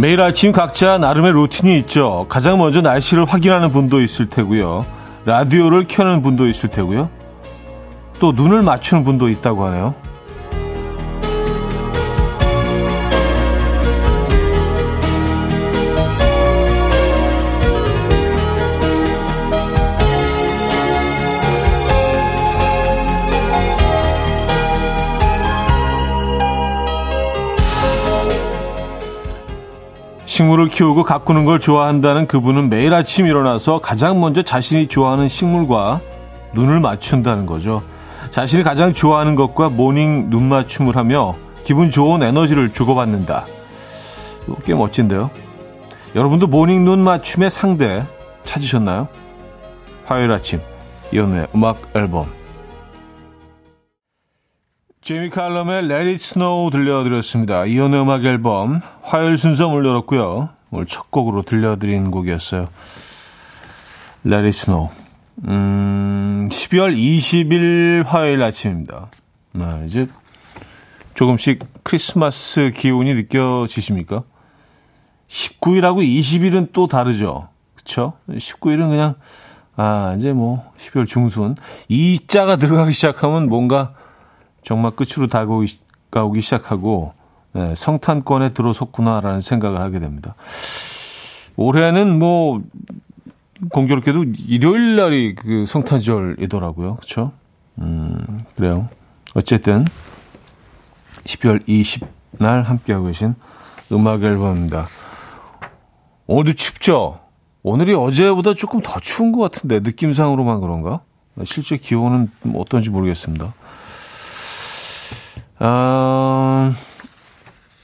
매일 아침 각자 나름의 루틴이 있죠. 가장 먼저 날씨를 확인하는 분도 있을 테고요. 라디오를 켜는 분도 있을 테고요. 또 눈을 맞추는 분도 있다고 하네요. 식물을 키우고 가꾸는 걸 좋아한다는 그분은 매일 아침 일어나서 가장 먼저 자신이 좋아하는 식물과 눈을 맞춘다는 거죠. 자신이 가장 좋아하는 것과 morning 눈 맞춤을 하며 기분 좋은 에너지를 주고받는다. 꽤 멋진데요. 여러분도 morning 눈 맞춤의 상대 찾으셨나요? 화요일 아침 이현우의 음악 앨범 제이미 칼럼의 Let It Snow 들려드렸습니다. 이현우의 음악 앨범 화요일 순서 문 열었고요. 오늘 첫 곡으로 들려드린 곡이었어요. Let It Snow. 음, 12월 20일 화요일 아침입니다. 아, 이제 조금씩 크리스마스 기운이 느껴지십니까? 19일하고 20일은 또 다르죠. 그쵸? 19일은 그냥, 아, 이제 뭐, 12월 중순. 이 자가 들어가기 시작하면 뭔가 정말 끝으로 다가오기 시작하고 네, 성탄권에 들어섰구나라는 생각을 하게 됩니다. 올해는 뭐 공교롭게도 일요일 날이 그 성탄절이더라고요. 그렇죠? 음, 그래요. 어쨌든 12월 20날 함께하고 계신 음악 앨범입니다. 오늘도 춥죠? 오늘이 어제보다 조금 더 추운 것 같은데 느낌상으로만 그런가? 실제 기온은 어떤지 모르겠습니다. 어,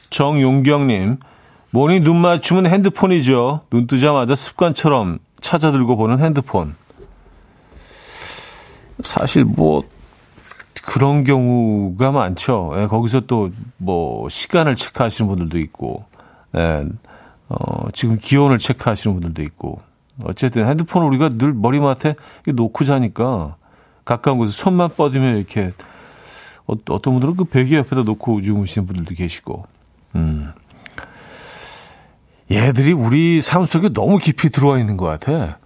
정용경님, 모닝 눈 맞춤은 핸드폰이죠. 눈 뜨자마자 습관처럼 찾아 들고 보는 핸드폰. 사실 뭐, 그런 경우가 많죠. 예, 거기서 또 뭐, 시간을 체크하시는 분들도 있고, 예, 어, 지금 기온을 체크하시는 분들도 있고. 어쨌든 핸드폰을 우리가 늘 머리맡에 놓고 자니까 가까운 곳에 손만 뻗으면 이렇게 어, 어떤 분들은 그 베개 옆에다 놓고 주무시는 분들도 계시고, 음. 얘들이 우리 삶 속에 너무 깊이 들어와 있는 것 같아.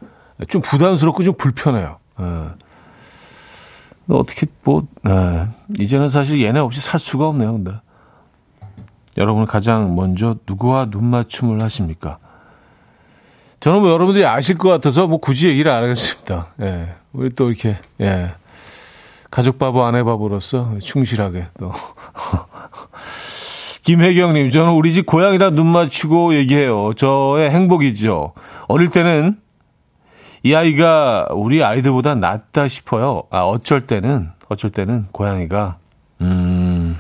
좀 부담스럽고 좀 불편해요. 어. 어떻게 뭐 에, 이제는 사실 얘네 없이 살 수가 없네요. 근데 여러분 가장 먼저 누구와 눈 맞춤을 하십니까? 저는 뭐 여러분들이 아실 것 같아서 뭐 굳이 얘기를 안 하겠습니다. 예. 우리 또 이렇게 예. 가족 바보 아내 바보로서 충실하게 또. 김혜경님, 저는 우리 집 고양이랑 눈 맞추고 얘기해요. 저의 행복이죠. 어릴 때는 이 아이가 우리 아이들보다 낫다 싶어요. 아, 어쩔 때는, 어쩔 때는 고양이가, 음.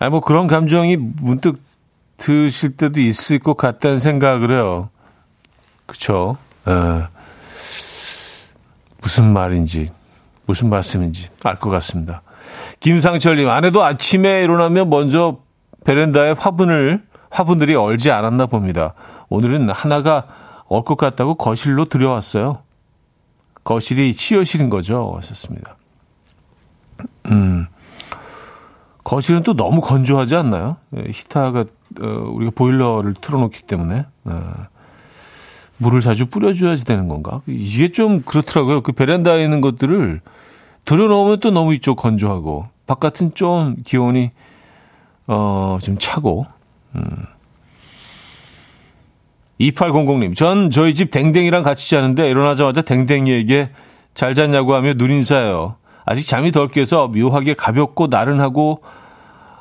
아, 뭐 그런 감정이 문득 드실 때도 있을 것 같다는 생각을 해요. 그쵸? 에. 무슨 말인지 무슨 말씀인지 알 것 같습니다. 김상철님, 아내도 아침에 일어나면 먼저 베란다에 화분을, 화분들이 얼지 않았나 봅니다. 오늘은 하나가 얼 것 같다고 거실로 들여왔어요. 거실이 치여실인 거죠. 하셨습니다. 음, 거실은 또 너무 건조하지 않나요? 예, 히타가, 어, 우리가 보일러를 틀어놓기 때문에. 어, 물을 자주 뿌려줘야지 되는 건가? 이게 좀 그렇더라고요. 그 베란다에 있는 것들을 들여놓으면 또 너무 이쪽 건조하고 바깥은 좀 기온이 어 좀 차고 음. 2800님, 전 저희 집 댕댕이랑 같이 자는데 일어나자마자 댕댕이에게 잘 잤냐고 하며 눈인사해요. 아직 잠이 덜 깨서 묘하게 가볍고 나른하고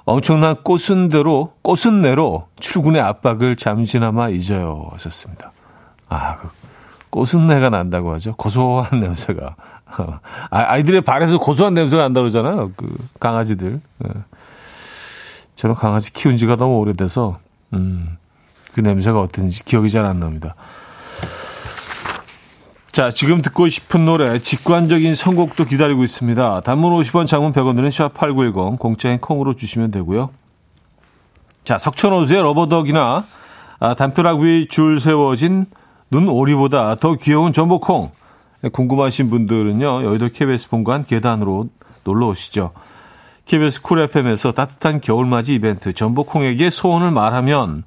엄청난 꽃은대로, 꽃은내로 출근의 압박을 잠시나마 잊어요. 하셨습니다. 아, 그 꽃은내가 난다고 하죠. 고소한 냄새가. 아, 아이들의 발에서 고소한 냄새가 난다 그러잖아요. 그 강아지들. 예. 저는 강아지 키운 지가 너무 오래돼서 음, 그 냄새가 어떤지 기억이 잘 안 납니다. 자, 지금 듣고 싶은 노래 직관적인 선곡도 기다리고 있습니다. 단문 50원, 장문 100원 드는 샵8910 공짜인 콩으로 주시면 되고요. 자, 석촌호수의 rubber duck이나 아, 담벼락 위 줄 세워진 눈오리보다 더 귀여운 전복콩 궁금하신 분들은요, 여의도 KBS 본관 계단으로 놀러 오시죠. KBS 쿨 FM에서 따뜻한 겨울맞이 이벤트 전복콩에게 소원을 말하면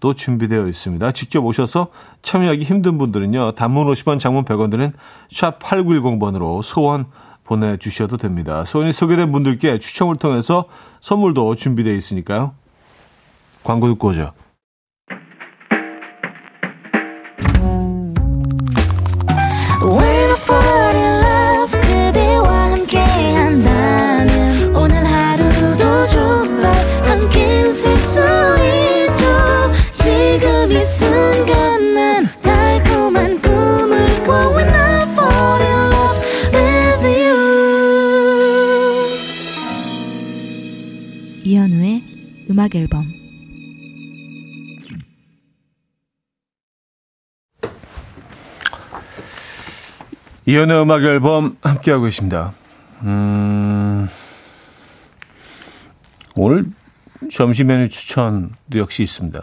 또 준비되어 있습니다. 직접 오셔서 참여하기 힘든 분들은요. 단문 50원, 장문 100원 드는 샵 8910번으로 소원 보내주셔도 됩니다. 소원이 소개된 분들께 추첨을 통해서 선물도 준비되어 있으니까요. 광고 듣고 오죠. 이연의 음악 앨범 함께하고 계십니다. 음, 오늘 점심 메뉴 추천도 역시 있습니다.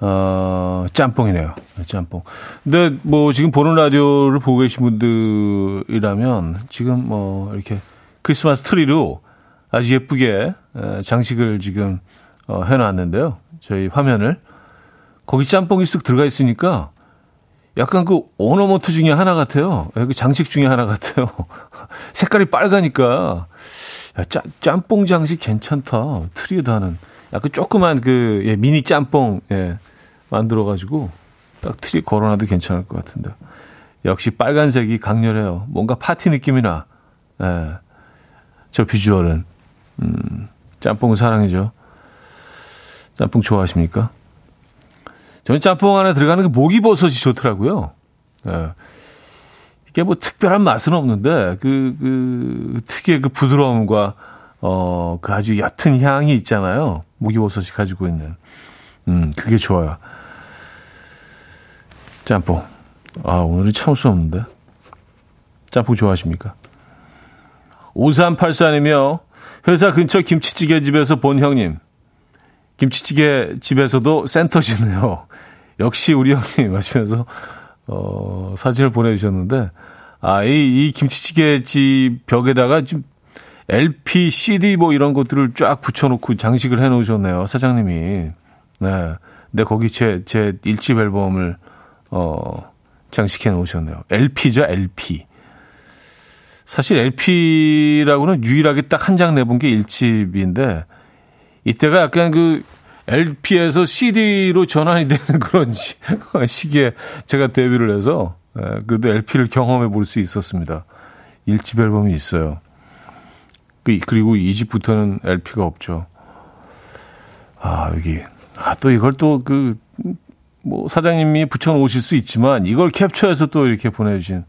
어, 짬뽕이네요. 짬뽕. 근데 뭐 지금 보는 라디오를 보고 계신 분들이라면 지금 뭐 이렇게 크리스마스 트리로 아주 예쁘게 장식을 지금 어, 해놨는데요. 저희 화면을. 거기 짬뽕이 쓱 들어가 있으니까 약간 그 ornament 중에 하나 같아요. 그 장식 중에 하나 같아요. 색깔이 빨가니까 야, 짜, 짬뽕 장식 괜찮다. 트리에도 하는 약간 조그만 그 예, 미니 짬뽕 예, 만들어가지고 딱 트리 걸어놔도 괜찮을 것 같은데. 역시 빨간색이 강렬해요. 뭔가 파티 느낌이나 예, 저 비주얼은 음, 짬뽕 사랑이죠. 짬뽕 좋아하십니까? 저는 짬뽕 안에 들어가는 그 목이버섯이 좋더라고요. 예. 이게 뭐 특별한 맛은 없는데 그, 그 특유의 그 부드러움과 어, 그 아주 옅은 향이 있잖아요. 목이버섯이 가지고 있는. 음, 그게 좋아요. 짬뽕. 아, 오늘은 참을 수 없는데. 짬뽕 좋아하십니까? 5384이며 회사 근처 김치찌개 집에서 본 형님. 김치찌개 집에서도 센터시네요. 역시 우리 형님 하시면서 어, 사진을 보내주셨는데 아, 이, 이 김치찌개 집 벽에다가 좀 LP, CD 뭐 이런 것들을 쫙 붙여놓고 장식을 해놓으셨네요. 사장님이. 네. 근데 거기 제, 제 일집 앨범을, 어, 장식해 놓으셨네요. LP죠, LP. 사실 LP라고는 유일하게 딱 한 장 내본 게 1집인데 이때가 약간 그 LP에서 CD로 전환이 되는 그런 시기에 제가 데뷔를 해서 예, 그래도 LP를 경험해 볼 수 있었습니다. 1집 앨범이 있어요. 그, 그리고 2집부터는 LP가 없죠. 아, 여기. 아, 또 이걸 또 그, 뭐, 사장님이 붙여놓으실 수 있지만 이걸 캡처해서 또 이렇게 보내주신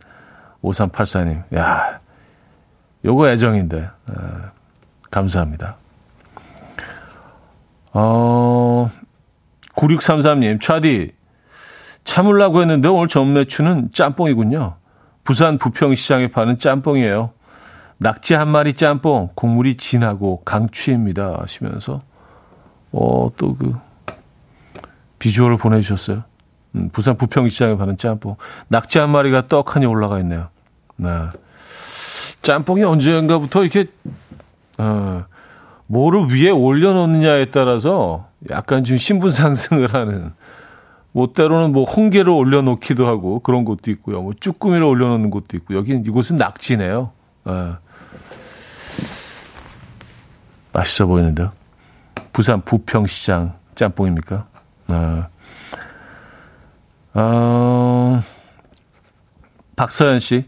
5384님. 야 요거 애정인데. 에, 감사합니다. 어, 9633님, 차디, 참으려고 했는데 오늘 전매추는 짬뽕이군요. 부산 부평시장에 파는 짬뽕이에요. 낙지 한 마리 짬뽕, 국물이 진하고 강추입니다. 하시면서, 어, 또 그, 비주얼을 보내주셨어요. 음, 부산 부평시장에 파는 짬뽕. 낙지 한 마리가 떡하니 올라가 있네요. 네. 짬뽕이 언젠가부터 이렇게 어, 뭐를 위에 올려놓느냐에 따라서 약간 좀 신분 상승을 하는 뭐 때로는 뭐 홍게를 올려놓기도 하고 그런 것도 있고요. 뭐 쭈꾸미를 올려놓는 것도 있고 여기 이곳은 낙지네요. 어. 맛있어 보이는데요. 부산 부평시장 짬뽕입니까? 어. 어. 박서연 씨.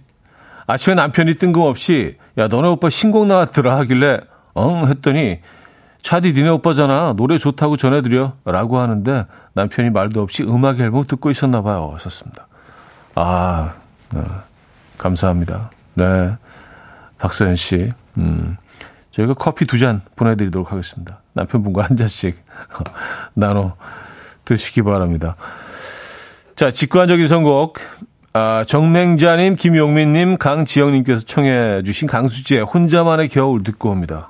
아침에 남편이 뜬금없이 야 너네 오빠 신곡 나왔더라 하길래 응 했더니 차디 니네 오빠잖아. 노래 좋다고 전해드려. 라고 하는데 남편이 말도 없이 음악 앨범 듣고 있었나 봐요. 하셨습니다. 아 네. 감사합니다. 네. 박서연 씨. 음, 저희가 커피 두 잔 보내드리도록 하겠습니다. 남편분과 한 잔씩 나눠 드시기 바랍니다. 자 직관적인 선곡. 아, 정맹자님, 김용민님, 강지영님께서 청해 주신 강수지의 혼자만의 겨울 듣고 옵니다.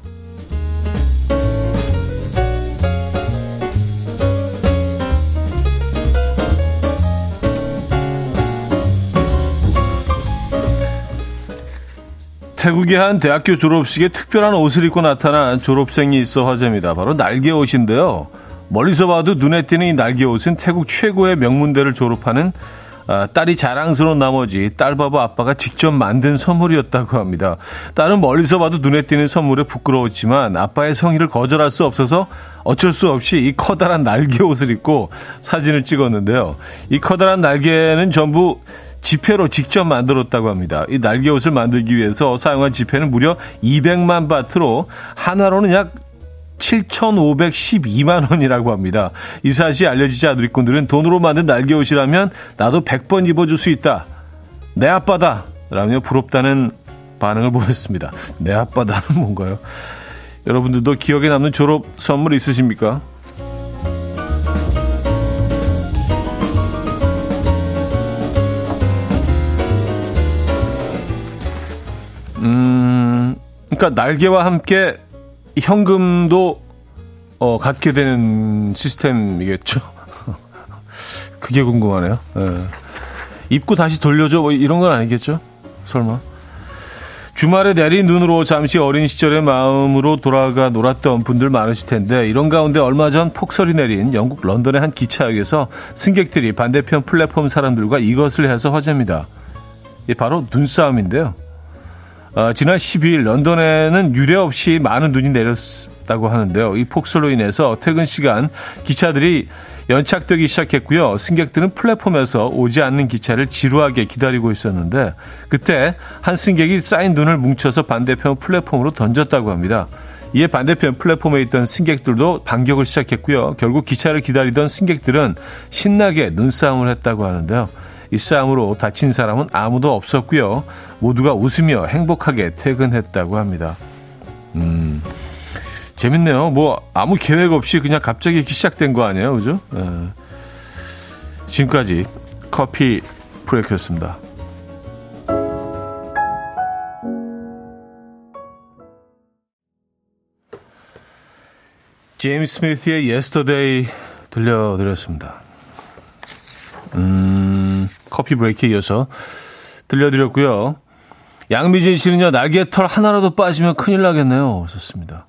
태국의 한 대학교 졸업식에 특별한 옷을 입고 나타난 졸업생이 있어 화제입니다. 바로 날개옷인데요. 멀리서 봐도 눈에 띄는 이 날개옷은 태국 최고의 명문대를 졸업하는 아, 딸이 자랑스러운 나머지 딸바보 아빠가 직접 만든 선물이었다고 합니다. 딸은 멀리서 봐도 눈에 띄는 선물에 부끄러웠지만 아빠의 성의를 거절할 수 없어서 어쩔 수 없이 이 커다란 날개 옷을 입고 사진을 찍었는데요. 이 커다란 날개는 전부 지폐로 직접 만들었다고 합니다. 이 날개 옷을 만들기 위해서 사용한 지폐는 무려 200만 바트로 하나로는 약 7,512만 원이라고 합니다. 이 사실이 알려지자 누리꾼들은 돈으로 만든 날개 옷이라면 나도 100번 입어줄 수 있다. 내 아빠다. 라며 부럽다는 반응을 보였습니다. 내 아빠다는 뭔가요? 여러분들도 기억에 남는 졸업 선물 있으십니까? 그러니까 날개와 함께 현금도 어, 갖게 되는 시스템이겠죠. 그게 궁금하네요. 예. 입고 다시 돌려줘 뭐 이런 건 아니겠죠? 설마. 주말에 내린 눈으로 잠시 어린 시절의 마음으로 돌아가 놀았던 분들 많으실 텐데 이런 가운데 얼마 전 폭설이 내린 영국 런던의 한 기차역에서 승객들이 반대편 플랫폼 사람들과 이것을 해서 화제입니다. 바로 눈싸움인데요. 어, 지난 12일 런던에는 유례 없이 많은 눈이 내렸다고 하는데요. 이 폭설로 인해서 퇴근 시간 기차들이 연착되기 시작했고요. 승객들은 플랫폼에서 오지 않는 기차를 지루하게 기다리고 있었는데 그때 한 승객이 쌓인 눈을 뭉쳐서 반대편 플랫폼으로 던졌다고 합니다. 이에 반대편 플랫폼에 있던 승객들도 반격을 시작했고요. 결국 기차를 기다리던 승객들은 신나게 눈싸움을 했다고 하는데요. 이 싸움으로 다친 사람은 아무도 없었고요. 모두가 웃으며 행복하게 퇴근했다고 합니다. 음, 재밌네요. 뭐 아무 계획 없이 그냥 갑자기 시작된 거 아니에요, 그죠? 에. 예. 지금까지 커피 브레이크였습니다. 제임스 스미스의 Yesterday 들려드렸습니다. 음, 커피 브레이크에 이어서 들려드렸고요. 양미진 씨는요, 날개털 하나라도 빠지면 큰일 나겠네요. 좋습니다.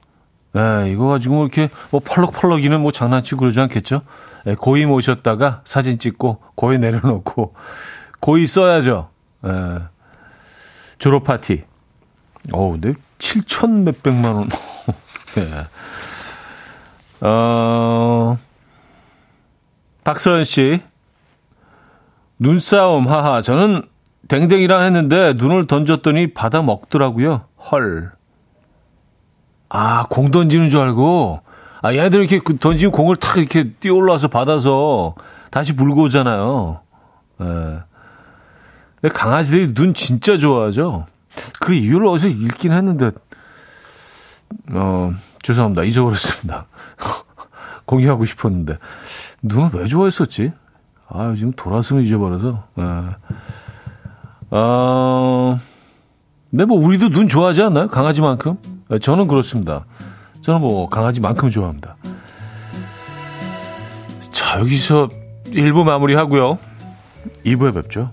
예, 이거 가지고 뭐 이렇게 뭐 펄럭펄럭이는 뭐 장난치고 그러지 않겠죠? 예, 고이 모셨다가 사진 찍고 고이 내려놓고 고이 써야죠. 예, 졸업 파티. 어, 근데 7천 몇백만 원. 예. 어, 박서연 씨. 눈싸움, 하하. 저는 댕댕이랑 했는데 눈을 던졌더니 받아 먹더라고요. 헐. 아, 공 던지는 줄 알고. 아, 얘들 이렇게 그 던지는 공을 탁 이렇게 뛰어 올라와서 받아서 다시 불고 오잖아요. 예. 강아지들이 눈 진짜 좋아하죠. 그 이유를 어디서 읽긴 했는데, 어, 죄송합니다. 잊어버렸습니다. 공유하고 싶었는데. 눈을 왜 좋아했었지? 아, 지금 돌았으면 잊어버려서. 예. 어, 근데 뭐 우리도 눈 좋아하지 않나요? 강아지만큼? 예, 저는 그렇습니다. 저는 뭐 강아지만큼 좋아합니다. 자, 여기서 1부 마무리하고요. 2부에 뵙죠.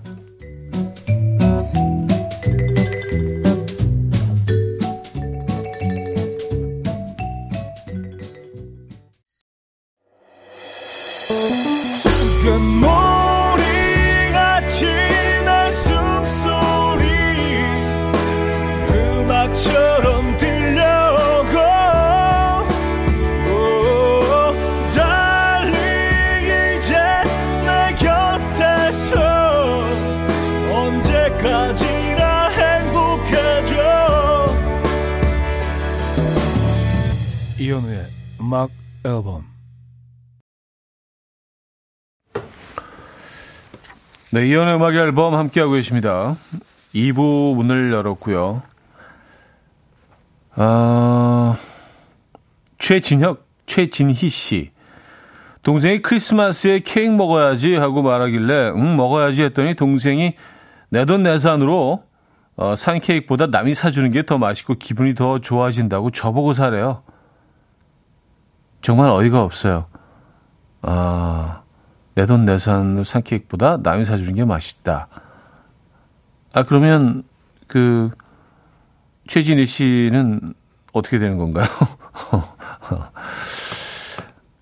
이연의 음악 앨범 함께하고 계십니다. 2부 문을 열었고요. 아, 최진혁, 최진희 씨. 동생이 크리스마스에 케이크 먹어야지 하고 말하길래 응 먹어야지 했더니 동생이 내돈내산으로 어, 산 케이크보다 남이 사주는 게 더 맛있고 기분이 더 좋아진다고 저보고 사래요. 정말 어이가 없어요. 아, 내 돈 내산으로 산 케이크보다 남이 사주는 게 맛있다. 아, 그러면 그 최진희 씨는 어떻게 되는 건가요?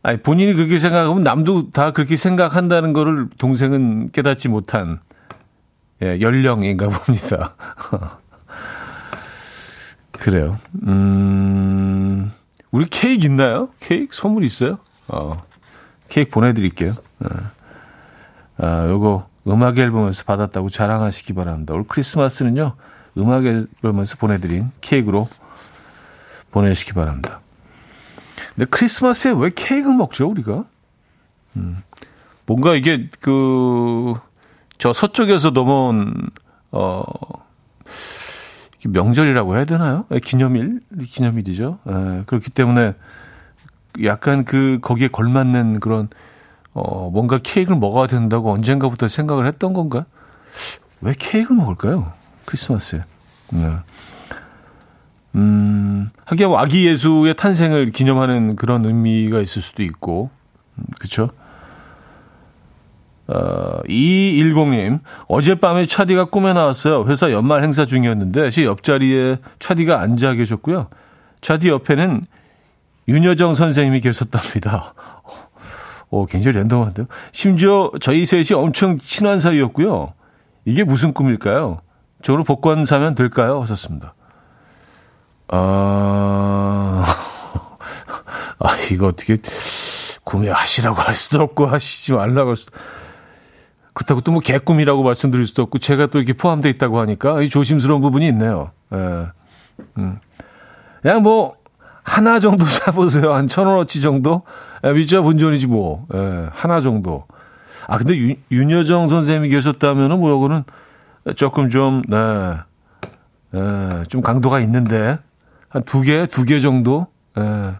아니, 본인이 그렇게 생각하면 남도 다 그렇게 생각한다는 거를 동생은 깨닫지 못한 예, 연령인가 봅니다. 그래요. 음, 우리 케이크 있나요? 케이크 선물 있어요? 어, 케이크 보내드릴게요. 어. 아, 요거 음악 앨범에서 받았다고 자랑하시기 바랍니다. 올 크리스마스는요, 음악 앨범에서 보내드린 케이크로 보내시기 바랍니다. 근데 크리스마스에 왜 케이크를 먹죠, 우리가? 음, 뭔가 이게 그, 저 서쪽에서 넘어온, 어, 명절이라고 해야 되나요? 예, 기념일? 기념일이죠. 에, 예, 그렇기 때문에 약간 그, 거기에 걸맞는 그런, 어, 뭔가 케이크를 먹어야 된다고 언젠가부터 생각을 했던 건가? 왜 케이크를 먹을까요? 크리스마스에. 네. 음, 하긴 아기 예수의 탄생을 기념하는 그런 의미가 있을 수도 있고, 음, 그쵸? 어, 210님, 어젯밤에 차디가 꿈에 나왔어요. 회사 연말 행사 중이었는데, 제 옆자리에 차디가 앉아 계셨고요. 차디 옆에는 윤여정 선생님이 계셨답니다. 오, 굉장히 랜덤한데요. 심지어 저희 셋이 엄청 친한 사이였고요. 이게 무슨 꿈일까요? 저로 복권 사면 될까요? 하셨습니다. 아, 아, 이거 어떻게 구매하시라고 할 수도 없고 하시지 말라고 할 수도 그렇다고 또 뭐 개꿈이라고 말씀드릴 수도 없고 제가 또 이렇게 포함되어 있다고 하니까 이 조심스러운 부분이 있네요. 예. 음. 그냥 뭐 하나 정도 사보세요. 한 천 원어치 정도? 예, 위자 본전이지 뭐. 예, 하나 정도. 아 근데 윤, 윤여정 선생님이 계셨다면은 뭐 이거는 조금 좀 네. 예, 좀 강도가 있는데 한 두 개, 두 개 정도? 예. 한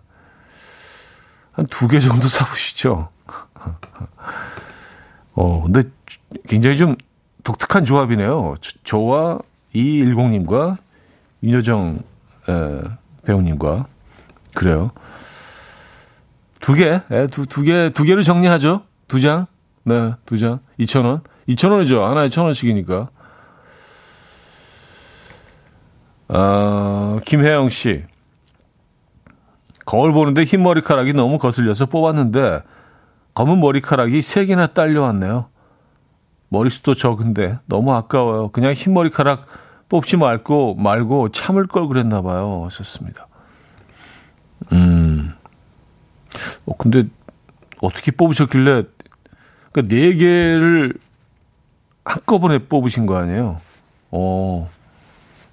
두 개 정도 사보시죠. 어, 근데 굉장히 좀 독특한 조합이네요. 저, 와 이일공님과 윤여정 에, 배우님과 그래요. 두 개, 예, 두, 두 개, 두 개를 정리하죠. 두 장. 네, 두 장. 2,000원. 2,000원이죠. 하나에 1,000원씩이니까. 아, 김혜영 씨. 거울 보는데 흰 머리카락이 너무 거슬려서 뽑았는데 검은 머리카락이 3개나 딸려왔네요. 머리숱도 적은데 너무 아까워요. 그냥 흰 머리카락 뽑지 말고 말고 참을 걸 그랬나 봐요. 하셨습니다. 음. 어 근데 어떻게 뽑으셨길래 그러니까 네 개를 한꺼번에 뽑으신 거 아니에요? 어.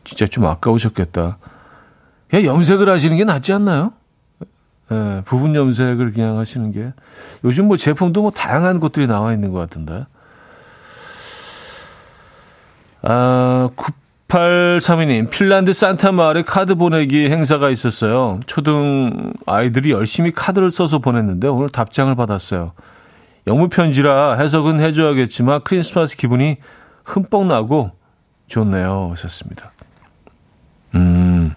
진짜 좀 아까우셨겠다. 그냥 염색을 하시는 게 낫지 않나요? 예, 부분 염색을 그냥 하시는 게 요즘 뭐 제품도 뭐 다양한 것들이 나와 있는 것 같은데. 아, 9832님, 핀란드 산타 마을에 카드 보내기 행사가 있었어요. 초등 아이들이 열심히 카드를 써서 보냈는데 오늘 답장을 받았어요. 영무 편지라 해석은 해줘야겠지만 크리스마스 기분이 흠뻑 나고 좋네요. 하셨습니다. 음.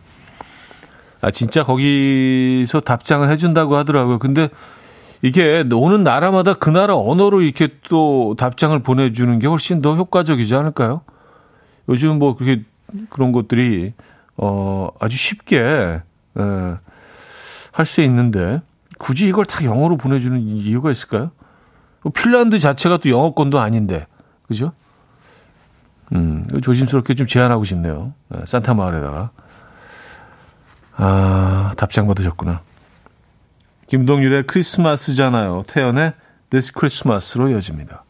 아, 진짜 거기서 답장을 해준다고 하더라고요. 근데 이게 오는 나라마다 그 나라 언어로 이렇게 또 답장을 보내주는 게 훨씬 더 효과적이지 않을까요? 요즘 뭐 그게 그런 것들이 어 아주 쉽게 예, 할수 있는데 굳이 이걸 다 영어로 보내주는 이유가 있을까요? 핀란드 자체가 또 영어권도 아닌데 그죠? 음 조심스럽게 좀 제안하고 싶네요. 예, 산타 마을에다가 아 답장 받으셨구나. 김동률의 크리스마스잖아요. 태연의 This Christmas로 이어집니다.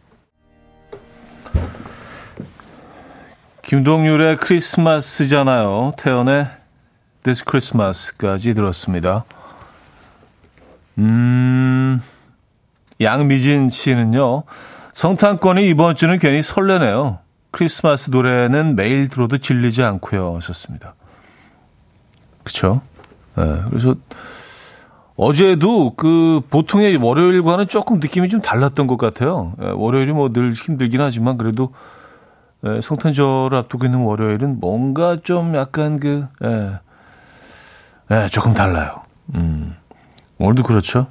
김동률의 크리스마스잖아요. 태연의 This Christmas까지 들었습니다. 음, 양미진 씨는요, 성탄권이 이번 주는 괜히 설레네요. 크리스마스 노래는 매일 들어도 질리지 않고요. 하셨습니다. 그쵸? 네, 그래서 어제도 그 보통의 월요일과는 조금 느낌이 좀 달랐던 것 같아요. 예, 월요일이 뭐 늘 힘들긴 하지만 그래도 예, 성탄절을 앞두고 있는 월요일은 뭔가 좀 약간 그, 예, 예, 조금 달라요. 음, 오늘도 그렇죠.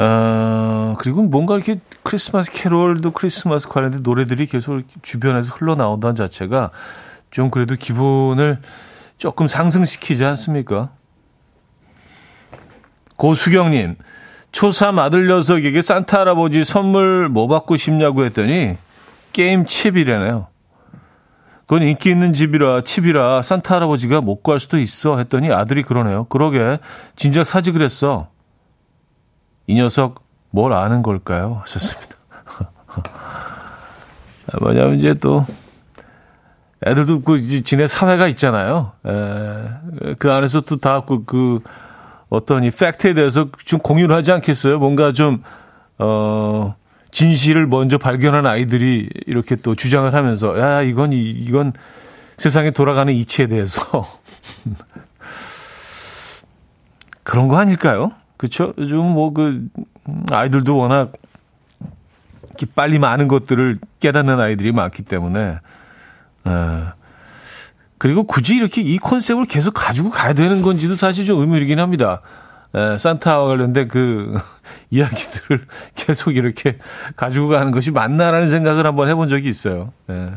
아, 그리고 뭔가 이렇게 크리스마스 캐롤도 크리스마스 관련된 노래들이 계속 주변에서 흘러나온다는 자체가 좀 그래도 기분을 조금 상승시키지 않습니까? 고수경님, 초3 아들 녀석에게 산타 할아버지 선물 뭐 받고 싶냐고 했더니 게임 칩이래네요. 그건 인기 있는 집이라 칩이라 산타 할아버지가 못 구할 수도 있어 했더니 아들이 그러네요. 그러게 진작 사지 그랬어. 이 녀석 뭘 아는 걸까요? 하셨습니다. 뭐냐면 이제 또 애들도 그 지네 사회가 있잖아요. 에, 그 안에서 또 다그 그 어떤 이 팩트에 대해서 좀 공유를 하지 않겠어요? 뭔가 좀, 어, 진실을 먼저 발견한 아이들이 이렇게 또 주장을 하면서, 야, 이건, 이건 세상에 돌아가는 이치에 대해서. 그런 거 아닐까요? 그쵸? 요즘 뭐 그, 아이들도 워낙 빨리 많은 것들을 깨닫는 아이들이 많기 때문에, 어, 그리고 굳이 이렇게 이 컨셉을 계속 가지고 가야 되는 건지도 사실 좀 의문이긴 합니다. 에, 산타와 관련된 그 이야기들을 계속 이렇게 가지고 가는 것이 맞나라는 생각을 한번 해본 적이 있어요. 에.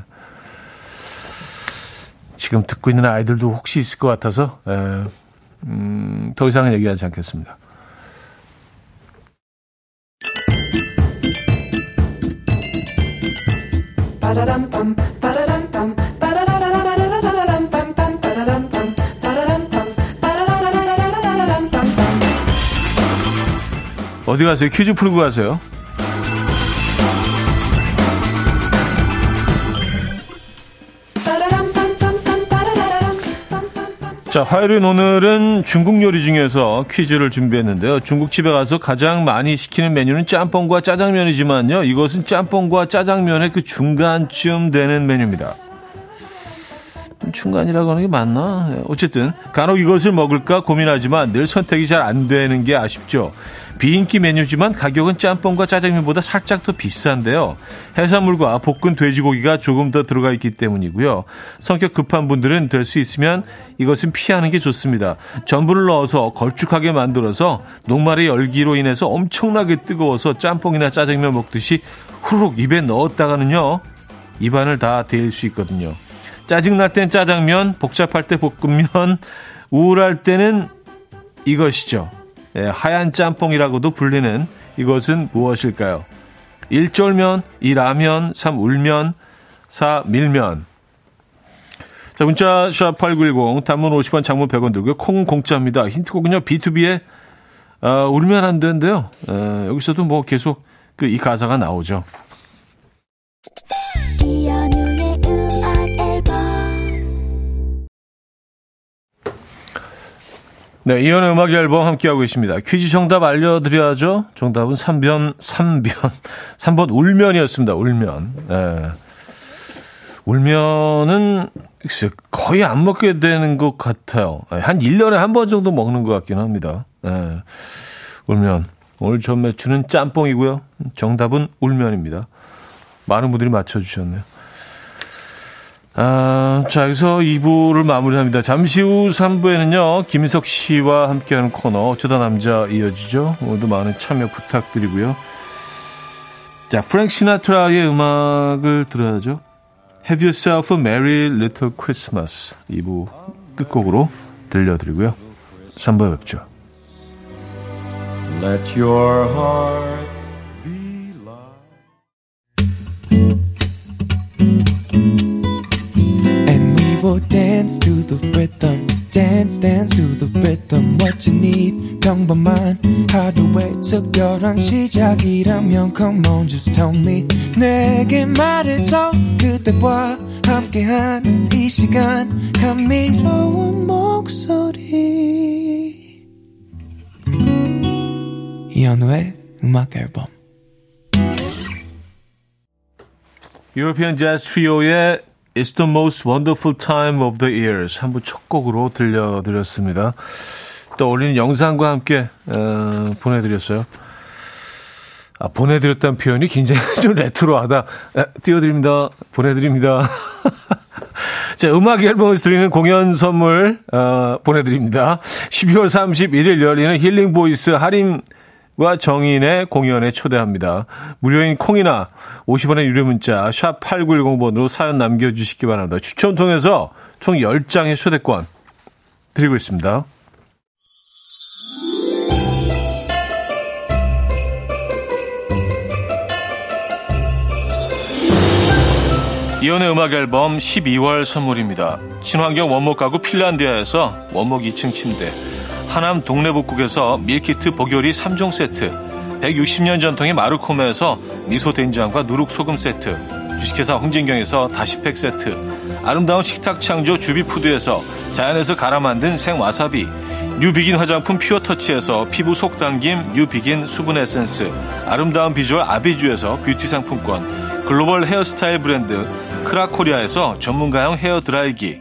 지금 듣고 있는 아이들도 혹시 있을 것 같아서 에, 음, 더 이상은 얘기하지 않겠습니다. 어디 가세요? 퀴즈 풀고 가세요. 자, 화요일인 오늘은 중국 요리 중에서 퀴즈를 준비했는데요. 중국집에 가서 가장 많이 시키는 메뉴는 짬뽕과 짜장면이지만요. 이것은 짬뽕과 짜장면의 그 중간쯤 되는 메뉴입니다. 중간이라고 하는 게 맞나? 네, 어쨌든 간혹 이것을 먹을까 고민하지만 늘 선택이 잘 안 되는 게 아쉽죠. 비인기 메뉴지만 가격은 짬뽕과 짜장면보다 살짝 더 비싼데요. 해산물과 볶은 돼지고기가 조금 더 들어가 있기 때문이고요. 성격 급한 분들은 될 수 있으면 이것은 피하는 게 좋습니다. 전분을 넣어서 걸쭉하게 만들어서 녹말의 열기로 인해서 엄청나게 뜨거워서 짬뽕이나 짜장면 먹듯이 후룩 입에 넣었다가는요. 입안을 다 데일 수 있거든요. 짜증날 땐 짜장면, 복잡할 때 볶음면, 우울할 때는 이것이죠. 예, 하얀 짬뽕이라고도 불리는 이것은 무엇일까요? 1쫄면, 2라면, 3 울면, 4 밀면. 자, 문자 샵8910 단문 50원 장문 100원 들고요. 콩 공짜입니다. 힌트곡은요. B2B의 어, 울면 안 된대요. 어, 여기서도 뭐 계속 그 이 가사가 나오죠. 네, 이현의 음악 앨범 함께하고 있습니다. 퀴즈 정답 알려드려야죠. 정답은 3번, 3번, 3번 울면이었습니다. 울면. 네. 울면은, 거의 안 먹게 되는 것 같아요. 네, 한 1년에 한 번 정도 먹는 것 같긴 합니다. 네. 울면. 오늘 전 매추는 짬뽕이고요. 정답은 울면입니다. 많은 분들이 맞춰주셨네요. 아, 자, 여기서 2부를 마무리합니다. 잠시 후 3부에는요, 김희석 씨와 함께하는 코너, 어쩌다 남자 이어지죠. 오늘도 많은 참여 부탁드리고요. 자, 프랭크 시나트라의 음악을 들어야죠. Have Yourself a Merry Little Christmas 2부 끝곡으로 들려드리고요. 3부에 뵙죠. Let your heart will dance to the rhythm. Dance, dance to the rhythm. What you need, 평범한 하루의 특별한 시작이라면 Come on, just tell me. 내게 말해줘. 그대와 함께한 이 시간. 감미로운 목소리. 이현우의 음악 앨범. 유로피언 재즈 트리오의 It's the most wonderful time of the years. 한부 첫 곡으로 들려드렸습니다. 떠올리는 영상과 함께 어, 보내드렸어요. 아, 보내드렸다는 표현이 굉장히 좀 레트로하다. 아, 띄워드립니다. 보내드립니다. 자, 음악 앨범을 드리는 공연 선물 어, 보내드립니다. 12월 31일 열리는 힐링 보이스 할인 과 정인의 공연에 초대합니다. 무료인 콩이나 50원의 유료 문자 샵 8910번으로 사연 남겨주시기 바랍니다. 추첨 통해서 총 10장의 초대권 드리고 있습니다. 이연의 음악 앨범 12월 선물입니다. 친환경 원목 가구 핀란디아에서 원목 2층 침대 하남 동래복국에서 밀키트 복요리 3종 세트 160년 전통의 마르코메에서 미소된장과 누룩소금 세트 주식회사 홍진경에서 다시팩 세트 아름다운 식탁 창조 주비푸드에서 자연에서 갈아 만든 생와사비 뉴비긴 화장품 퓨어터치에서 피부 속당김 뉴비긴 수분 에센스 아름다운 비주얼 아비주에서 뷰티 상품권 글로벌 헤어스타일 브랜드 크라코리아에서 전문가용 헤어 드라이기,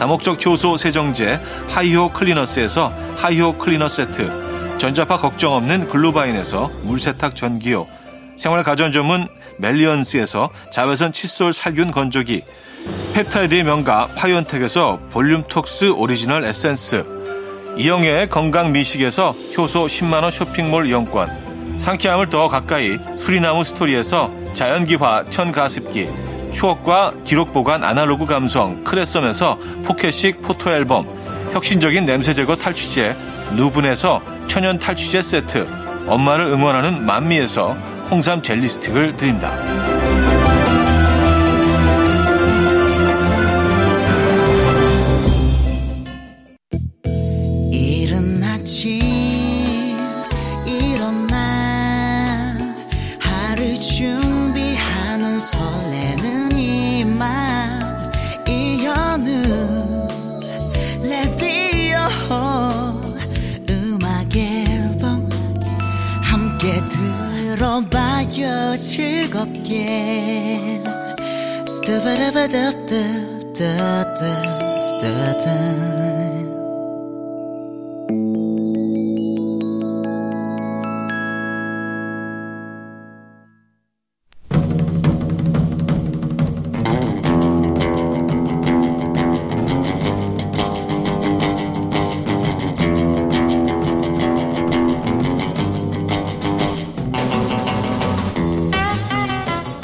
다목적 효소 세정제 하이호 클리너스에서 하이호 클리너 세트, 전자파 걱정 없는 글루바인에서 물세탁 전기요, 생활 가전 전문 멜리언스에서 자외선 칫솔 살균 건조기, 펩타이드의 명가 파이언텍에서 볼륨톡스 오리지널 에센스, 이영애의 건강 미식에서 효소 10만원 쇼핑몰 이용권, 상쾌함을 더 가까이 수리나무 스토리에서 자연기화 천가습기 추억과 기록 보관 아날로그 감성 크레썸에서 포켓식 포토 앨범 혁신적인 냄새 제거 탈취제 누분에서 천연 탈취제 세트 엄마를 응원하는 만미에서 홍삼 젤리 스틱을 드립니다. 즐겁게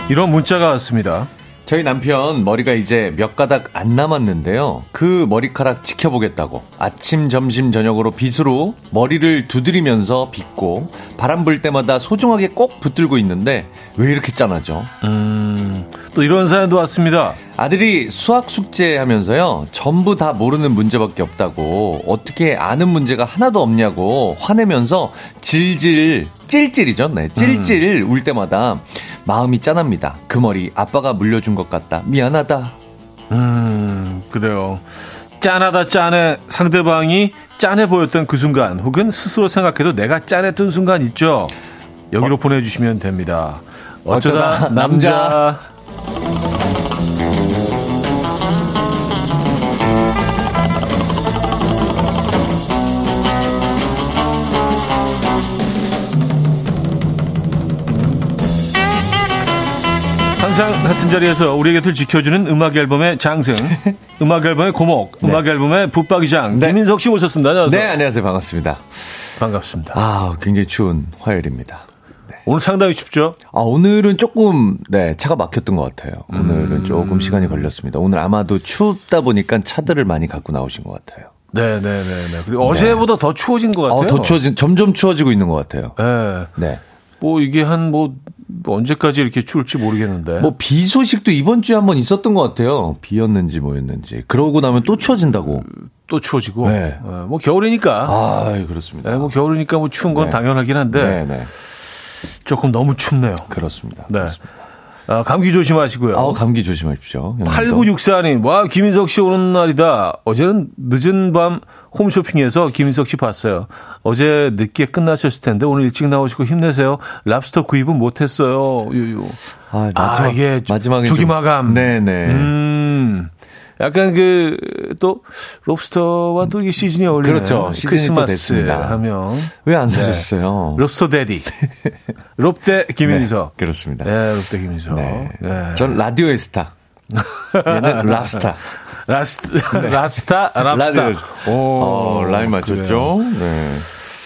이런 문자가 왔습니다. 저희 남편 머리가 이제 몇 가닥 안 남았는데요. 그 머리카락 지켜보겠다고 아침, 점심, 저녁으로 빗으로 머리를 두드리면서 빗고 바람 불 때마다 소중하게 꼭 붙들고 있는데 왜 이렇게 짠하죠? 음, 또 이런 사연도 왔습니다. 아들이 수학 숙제 하면서요. 전부 다 모르는 문제밖에 없다고 어떻게 아는 문제가 하나도 없냐고 화내면서 질질 찔찔이죠. 네. 찔찔 음. 울 때마다 마음이 짠합니다. 그 머리 아빠가 물려준 것 같다. 미안하다. 음, 그래요. 짠하다 짠해 상대방이 짠해 보였던 그 순간 혹은 스스로 생각해도 내가 짠했던 순간 있죠. 여기로 어. 보내주시면 됩니다. 어쩌다, 어쩌다 남자. 남자. 항상 같은 자리에서 우리 곁을 지켜주는 음악 앨범의 장승, 음악 앨범의 고목, 네. 음악 앨범의 붙박이장 네. 김민석 씨 모셨습니다. 안녕하세요. 네, 안녕하세요. 반갑습니다. 반갑습니다. 아, 굉장히 추운 화요일입니다. 네. 오늘 상당히 춥죠? 아, 오늘은 조금, 네, 차가 막혔던 것 같아요. 오늘은 음... 조금 시간이 걸렸습니다. 오늘 아마도 춥다 보니까 차들을 많이 갖고 나오신 것 같아요. 네, 네, 네, 네. 그리고 네. 어제보다 더 추워진 것 같아요. 어, 더 추워진, 점점 추워지고 있는 것 같아요. 네. 네. 뭐 이게 한뭐 뭐 언제까지 이렇게 추울지 모르겠는데. 뭐 비 소식도 이번 주에 한번 있었던 것 같아요. 비였는지 뭐였는지. 그러고 나면 또 추워진다고. 또 추워지고. 네. 어, 뭐 겨울이니까. 아, 그렇습니다. 네, 뭐 겨울이니까 뭐 추운 건 네. 당연하긴 한데 네, 네. 조금 너무 춥네요. 그렇습니다. 네. 그렇습니다. 아, 감기 조심하시고요. 아우, 감기 조심하십시오. 8964님, 와, 김인석 씨 오는 날이다. 어제는 늦은 밤 홈쇼핑에서 김인석 씨 봤어요. 어제 늦게 끝나셨을 텐데 오늘 일찍 나오시고 힘내세요. 랍스터 구입은 못했어요. 유유. 아, 아, 마지막, 이게 마지막에. 조기 좀- 마감. 네네. 음. 약간 그, 또, 롭스터와 또 이게 시즌이 어울리는 그렇죠. 크리스마스. 하면. 왜 안 사셨어요? 롭스터 데디. 롭대 김인석. 네, 그렇습니다. 네, 롭대 김인석. 네. 네. 전 라디오의 스타. 얘는 랍스타. 라스트, 라스타, 랍스타. 라디오. 어, 라인 맞췄죠? 네.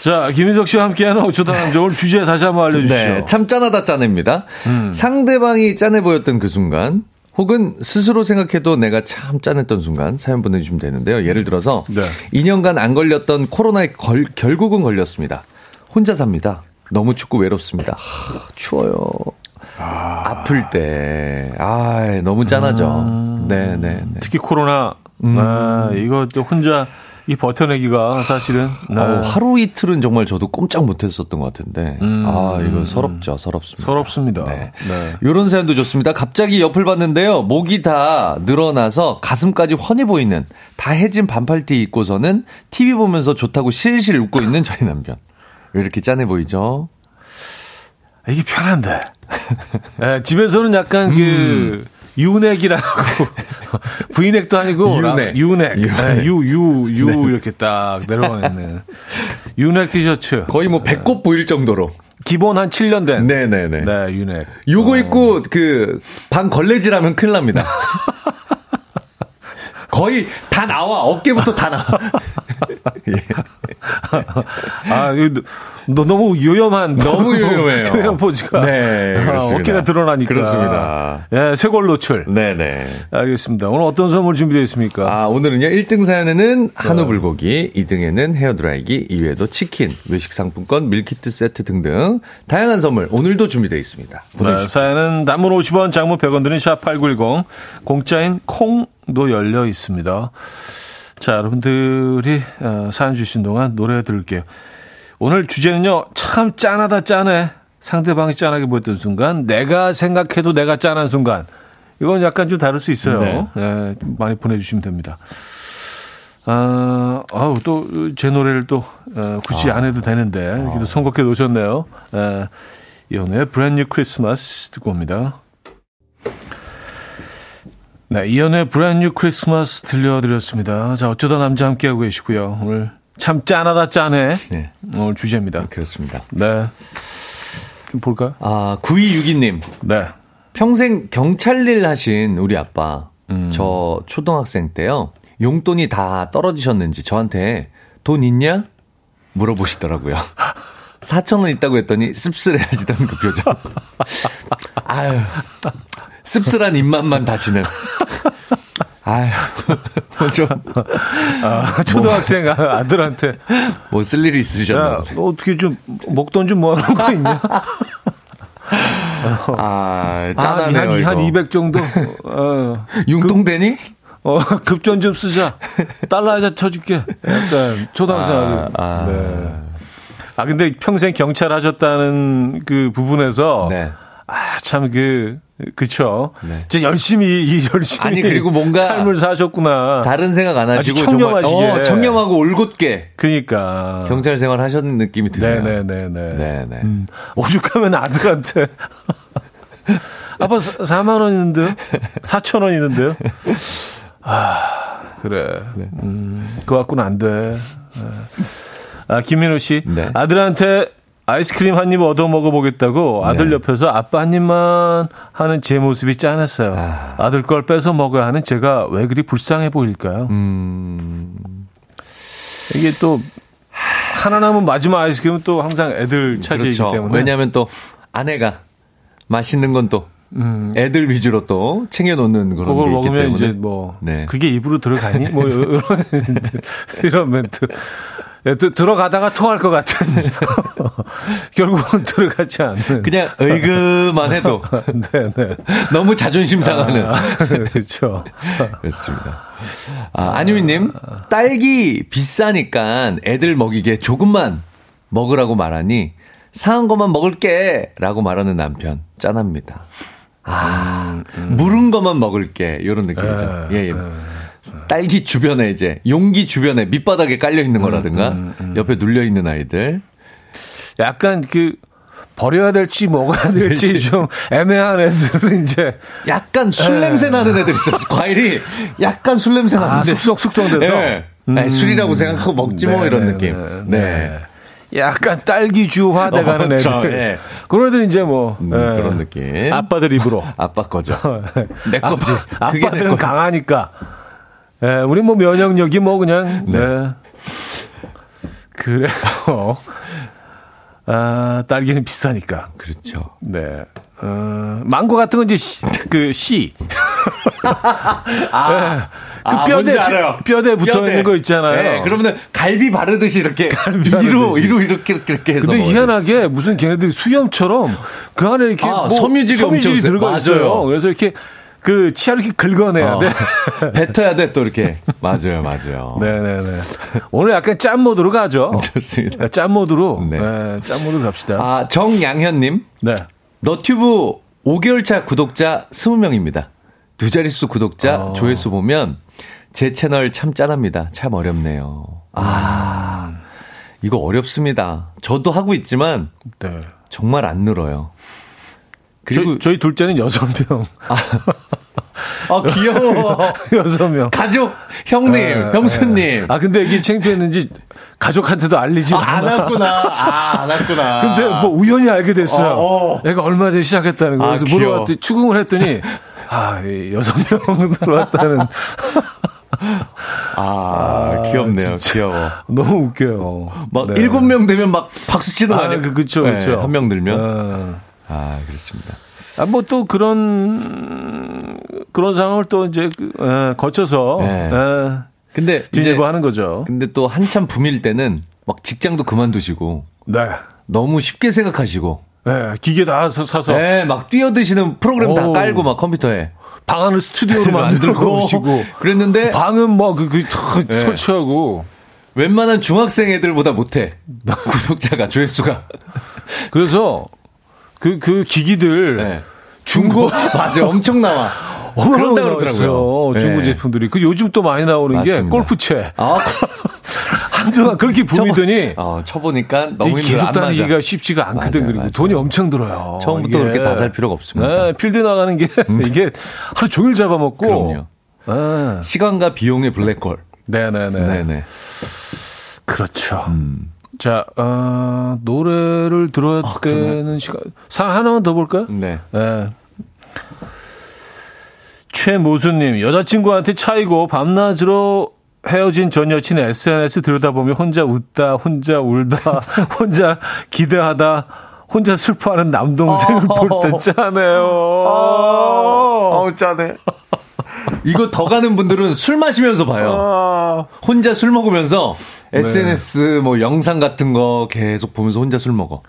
자, 김인석 씨와 함께하는 어쩌다 남자 오늘 주제 다시 한번 알려주시죠. 네. 참 짠하다 짠입니다. 음. 상대방이 짠해 보였던 그 순간, 혹은 스스로 생각해도 내가 참 짠했던 순간 사연 보내주시면 되는데요. 예를 들어서 네. 2년간 안 걸렸던 코로나에 걸, 결국은 걸렸습니다. 혼자 삽니다. 너무 춥고 외롭습니다. 하, 추워요. 아... 플 때, 아, 너무 짠하죠. 음. 네, 네, 네. 특히 코로나, 아, 이거 또 혼자 이 버텨내기가 사실은. 네. 어, 하루 이틀은 정말 저도 꼼짝 못했었던 것 같은데, 아, 이거 서럽죠, 서럽습니다. 음. 서럽습니다. 네. 네. 요런 사연도 좋습니다. 갑자기 옆을 봤는데요. 목이 다 늘어나서 가슴까지 훤히 보이는 다 해진 반팔티 입고서는 TV 보면서 좋다고 실실 웃고 있는 저희 남편. 왜 이렇게 짠해 보이죠? 이게 편한데. 네, 집에서는 약간 그, 유넥이라고. 브이넥도 아니고. 라- 유넥. 유넥. 유넥. 네, 유, 유, 유, 이렇게 딱 내려와 있는. 유넥 티셔츠. 거의 뭐 배꼽 보일 정도로. 기본 한 7년 된. 네네네. 네, 유넥. 요거 입고 그 방 걸레질하면 큰일 납니다. 거의 다 나와. 어깨부터 다 나와. 아, 이거 너 너무 요염한. 너무 요염해요. 교양 포즈가. 네, 아, 그렇습니다. 어깨가 드러나니까. 그렇습니다. 예, 쇄골 노출. 네네. 알겠습니다. 오늘 어떤 선물 준비되어 있습니까? 아, 오늘은요, 1등 사연에는 한우 불고기, 2등에는 헤어드라이기, 이외에도 치킨, 외식 상품권, 밀키트 세트 등등 다양한 선물 오늘도 준비되어 있습니다. 네, 보내주십시오. 사연은 단문 50원, 장문 100원 드는 샵8910, 공짜인 콩 도 열려 있습니다. 자, 여러분들이 어, 사연 주신 동안 노래 들을게요. 오늘 주제는요, 참 짠하다 짠해. 상대방이 짠하게 보였던 순간, 내가 생각해도 내가 짠한 순간. 이건 약간 좀 다를 수 있어요. 네. 예, 좀 많이 보내주시면 됩니다. 아, 아우, 또, 제 노래를 또, 어, 굳이 안 해도 되는데, 이렇게 또 선곡해 놓으셨네요. 에, 이연의 브랜뉴 크리스마스 듣고 옵니다. 네, 이연의 브랜뉴 크리스마스 들려드렸습니다. 자, 어쩌다 남자 함께하고 계시고요. 오늘 참 짠하다 짠해. 네. 오늘 주제입니다. 그렇습니다. 네. 좀 볼까요? 아, 9262님. 네. 평생 경찰 일 하신 우리 아빠. 음. 저 초등학생 때요. 용돈이 다 떨어지셨는지 저한테 돈 있냐? 물어보시더라고요. 4천 원 있다고 했더니 씁쓸해 하시던 그 표정. 아유. 씁쓸한 입맛만 다시는. 아유. 좀, 아, 초등학생 아들한테, 뭐 쓸 일이 있으셨나 야. 너 어떻게 좀, 목돈 좀 모아놓은 거 있냐? 아, 아, 짠하네요. 한, 한 이거. 200 정도? 어, 융통되니? 어, 급전 좀 쓰자. 달러 하자 쳐줄게. 약간, 초등학생 아, 아들. 아. 네. 아, 근데 평생 경찰 하셨다는 그 부분에서. 네. 아, 참, 그, 그쵸. 네. 진짜 열심히, 이 열심히. 아니, 그리고 뭔가 삶을 사셨구나. 다른 생각 안 하시고 청렴하시게. 정말 어, 청렴하고 올곧게 그니까. 경찰 생활 하셨는 느낌이 드네요. 네네네네. 네네. 음, 오죽하면 아들한테. 아빠 4만 원 있는데요? 4천 원 있는데요? 아, 그래. 네. 음, 그거 갖고는 안 돼. 아, 김민호 씨. 네. 아들한테 아이스크림 한 입 얻어 먹어보겠다고 아들 네. 옆에서 아빠 한 입만 하는 제 모습이 짠했어요. 아. 아. 들걸 뺏어 먹어야 하는 제가 왜 그리 불쌍해 보일까요? 음, 이게 또 하나 남은 마지막 아이스크림은 또 항상 애들 차지이기 그렇죠. 때문에. 왜냐하면 또 아내가 맛있는 건또 애들 위주로 또 챙겨놓는 그런 게 음. 그걸 있기 먹으면 때문에 이제 뭐 네. 그게 입으로 들어가니 뭐 이런 이런 멘트 예, 드, 들어가다가 통할 것 같은. 결국은 들어가지 않는. 그냥 의그만 해도. 네, 네. 너무 자존심 상하는. 아, 그렇죠. 그렇습니다. 아, 안유미님, 딸기 비싸니까 애들 먹이게 조금만 먹으라고 말하니 사한 것만 먹을게 라고 말하는 남편 짠합니다. 아, 음, 음. 물은 것만 먹을게 요런 느낌이죠. 에, 예, 예. 에. 딸기 주변에 이제 용기 주변에 밑바닥에 깔려 있는 거라든가 음, 음, 음. 옆에 눌려 있는 아이들. 약간 그 버려야 될지 먹어야 될지 좀 애매한 애들은 이제 약간 술 냄새 나는 애들 있어. 과일이 약간 술 냄새 아, 나는데 아, 숙성 숙성돼서 네. 음. 술이라고 생각하고 먹지 뭐 네, 이런 네, 느낌. 네. 네. 약간 딸기주화 돼가는 어, 그렇죠. 애들. 네. 그런 애들 이제 뭐 음, 네. 그런 느낌. 아빠들 입으로. 아빠 거죠. 내 거지. 아빠, 아빠들은 강하니까. 예, 우리 뭐 면역력이 뭐 그냥 네. 네. 그래요. 아, 딸기는 비싸니까. 그렇죠. 네. 어, 망고 같은 건 이제 시, 그 씨. 아, 네. 그 아, 뼈대 뼈대 붙어 뼈대. 있는 거 있잖아요. 네, 그러면은 갈비 바르듯이 이렇게 갈비 이로 이로 이렇게 이렇게 이렇게 해서. 근데 희한하게 무슨 걔네들이 수염처럼 그 안에 이렇게 아, 뭐 섬유질이, 섬유질이 들어가 있어요. 그래서 이렇게 그 치아를 이렇게 긁어내야 어. 돼. 뱉어야 돼, 또 이렇게. 맞아요, 맞아요. 네네네. 오늘 약간 짠 모드로 가죠. 좋습니다. 짠 모드로. 네. 네. 짠 모드로 갑시다. 아, 정양현님. 네. 너튜브 5개월 차 구독자 20명입니다. 두 자릿수 구독자 어. 조회수 보면 제 채널 참 짠합니다. 참 어렵네요. 아, 이거 어렵습니다. 저도 하고 있지만. 네. 정말 안 늘어요. 그리고 저희, 저희 둘째는 여섯 명. 아, 아 귀여워. 여섯 명. 가족, 형님, 에, 네, 형수님. 에. 네. 아 근데 이게 창피했는지 가족한테도 알리지 아. 안 왔구나. 아, 안 왔구나. 근데 뭐 우연히 알게 됐어요. 어, 어. 애가 얼마 전에 시작했다는 거. 아, 그래서 물어봤더니 추궁을 했더니 아, 여섯 명 들어왔다는. 아, 아, 귀엽네요. 귀여워. 너무 웃겨요. 막 네. 일곱 네. 명 되면 막 박수 치는 거 아, 아니에요? 그, 그쵸, 그쵸. 네, 한명 들면. 아. 아, 그렇습니다. 아, 뭐 또 그런, 그런 상황을 또 이제, 그, 에, 거쳐서, 네. 에, 근데 지지고 하는 거죠. 근데 또 한참 붐일 때는 막 직장도 그만두시고. 네. 너무 쉽게 생각하시고. 네, 기계 다 사서. 네, 막 뛰어드시는 프로그램 오. 다 깔고 막 컴퓨터에. 방 안을 스튜디오로 만들고 오시고. 그랬는데. 방은 뭐, 그, 그, 네. 설치하고. 웬만한 중학생 애들보다 못해. 구독자가, 조회수가. 그래서 그, 그 기기들. 네. 중고. 맞아, 엄청 나와. 그런다 그러더라고요. 네. 중고 제품들이. 그 요즘 또 많이 나오는 맞습니다. 게 골프채. 아. 한동안 그렇게 붐이더니. 어, 쳐보니까 너무. 계속 다니기가 쉽지가 않거든. 맞아요, 그리고 맞아요. 돈이 엄청 들어요. 처음부터 이게. 그렇게 다 살 필요가 없습니다. 네, 필드 나가는 게 음. 이게 하루 종일 잡아먹고. 그럼요. 네. 시간과 비용의 블랙홀. 네네네. 네네. 그렇죠. 음. 자, 어, 노래를 들어야 아, 되는 시간. 상 하나만 더 볼까요? 네. 네. 최모수님, 여자친구한테 차이고 밤낮으로 헤어진 전 여친의 SNS 들여다보며 혼자 웃다, 혼자 울다, 혼자 기대하다, 혼자 슬퍼하는 남동생을 어, 볼때 짠해요. 어, 우 짠해. 이거 더 가는 분들은 술 마시면서 봐요. 아. 혼자 술 먹으면서 SNS 네. 뭐 영상 같은 거 계속 보면서 혼자 술 먹어.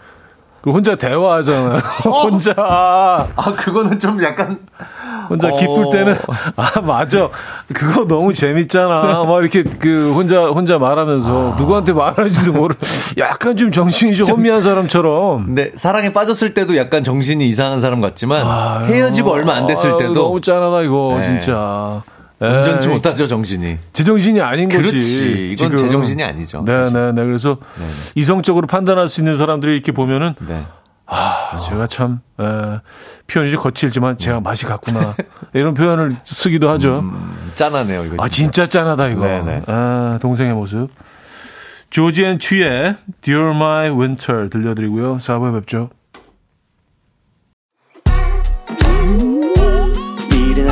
그 혼자 대화하잖아. 어? 혼자. 아, 그거는 좀 약간. 혼자 어... 기쁠 때는, 아, 맞아. 그거 너무 재밌잖아. 막 이렇게 그 혼자, 혼자 말하면서 아... 누구한테 말하는지도 모르 약간 좀 정신이 좀 혼미한 사람처럼. 근데 사랑에 빠졌을 때도 약간 정신이 이상한 사람 같지만 아유... 헤어지고 얼마 안 됐을 때도. 너무 짠하다, 이거, 네. 진짜. 운전치 못하죠 정신이. 제정신이 아닌 거지. 그렇지. 이건 지금. 제정신이 아니죠. 네네네. 네, 그래서 네네. 이성적으로 판단할 수 있는 사람들이 이렇게 보면은 네. 아, 어. 제가 참 에, 표현이 좀 거칠지만 제가 음. 맛이 갔구나 이런 표현을 쓰기도 하죠. 음, 짠하네요 이거. 진짜. 아 진짜 짠하다 이거. 네네. 아, 동생의 모습. 조지 앤 취의 Dear My Winter 들려드리고요. 4부에 뵙죠.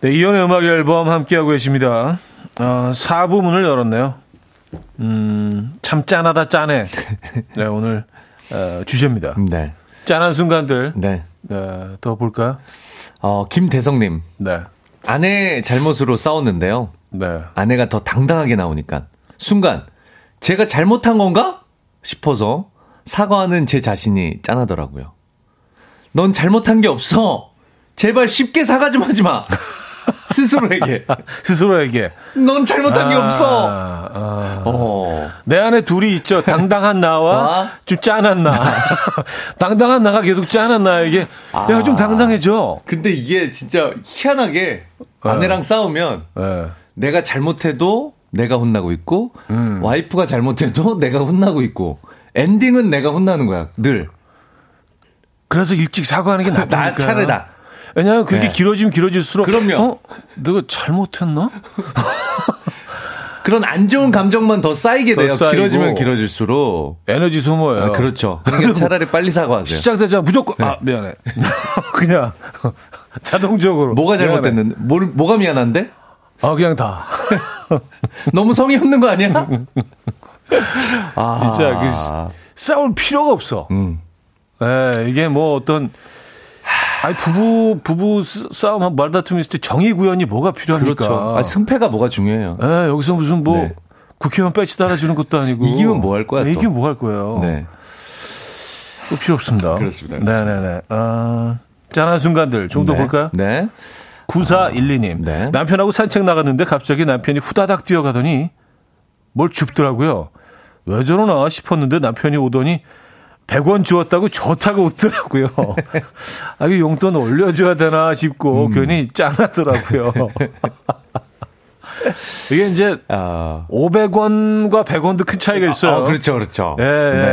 네, 이연의 음악 앨범 함께하고 계십니다. 어, 4부 문을 열었네요. 음, 참 짠하다 짠해. 네, 오늘 어, 주제입니다. 네. 짠한 순간들 네. 네, 더 볼까요? 어, 김대성님. 네, 아내 잘못으로 싸웠는데요. 네. 아내가 더 당당하게 나오니까 순간 제가 잘못한 건가 싶어서 사과하는 제 자신이 짠하더라고요. 넌 잘못한 게 없어. 제발 쉽게 사과 좀 하지 마. 스스로에게. 스스로에게. 넌 잘못한 게 없어. 아, 아. 어. 내 안에 둘이 있죠. 당당한 나와 와? 좀 짠한 나. 당당한 나가 계속 짠한 나에게 내가 좀 당당해져. 근데 이게 진짜 희한하게 아내랑 싸우면 네. 내가 잘못해도 내가 혼나고 있고 와이프가 잘못해도 내가 혼나고 있고 엔딩은 내가 혼나는 거야 늘. 그래서 일찍 사과하는 게 낫다니까. 나 차례다. 왜냐하면 그게 네. 길어지면 길어질수록 그럼요. 어? 내가 잘못했나? 그런 안 좋은 감정만 더 쌓이게 더 돼요. 쌓이고. 길어지면 길어질수록. 에너지 소모예요. 아, 그렇죠. 그러니까 차라리 빨리 사과하세요. 시작되자 무조건 아 미안해. 그냥 자동적으로 뭐가. 잘못됐는데? 뭘, 뭐가 미안한데? 아 그냥 다. 너무 성의 없는 거 아니야? 아, 진짜 그 싸울 필요가 없어. 음. 예, 이게 뭐 어떤 아니 부부 부부 쓰- 싸움 한 말다툼 있을 때 정의 구현이 뭐가 필요합니까? 그렇죠. 아, 승패가 뭐가 중요해요. 예, 여기서 무슨 뭐 네. 국회의원 배치 달아주는 것도 아니고 이기면 뭐 할 거야, 네, 또. 이기면 뭐 할 거예요. 네. 또 필요 없습니다. 그렇습니다. 네네네. 아, 짠한 순간들 좀더 네. 볼까요? 네. 9412님. 네. 남편하고 산책 나갔는데 갑자기 남편이 후다닥 뛰어가더니 뭘 줍더라고요. 왜 저러나 싶었는데 남편이 오더니 100원 주었다고 좋다고 웃더라고요. 아, 이 용돈 올려줘야 되나 싶고 음. 괜히 짠하더라고요. 이게 이제 아. 500원과 100원도 큰 차이가 있어요. 아, 그렇죠, 그렇죠. 예, 예, 네.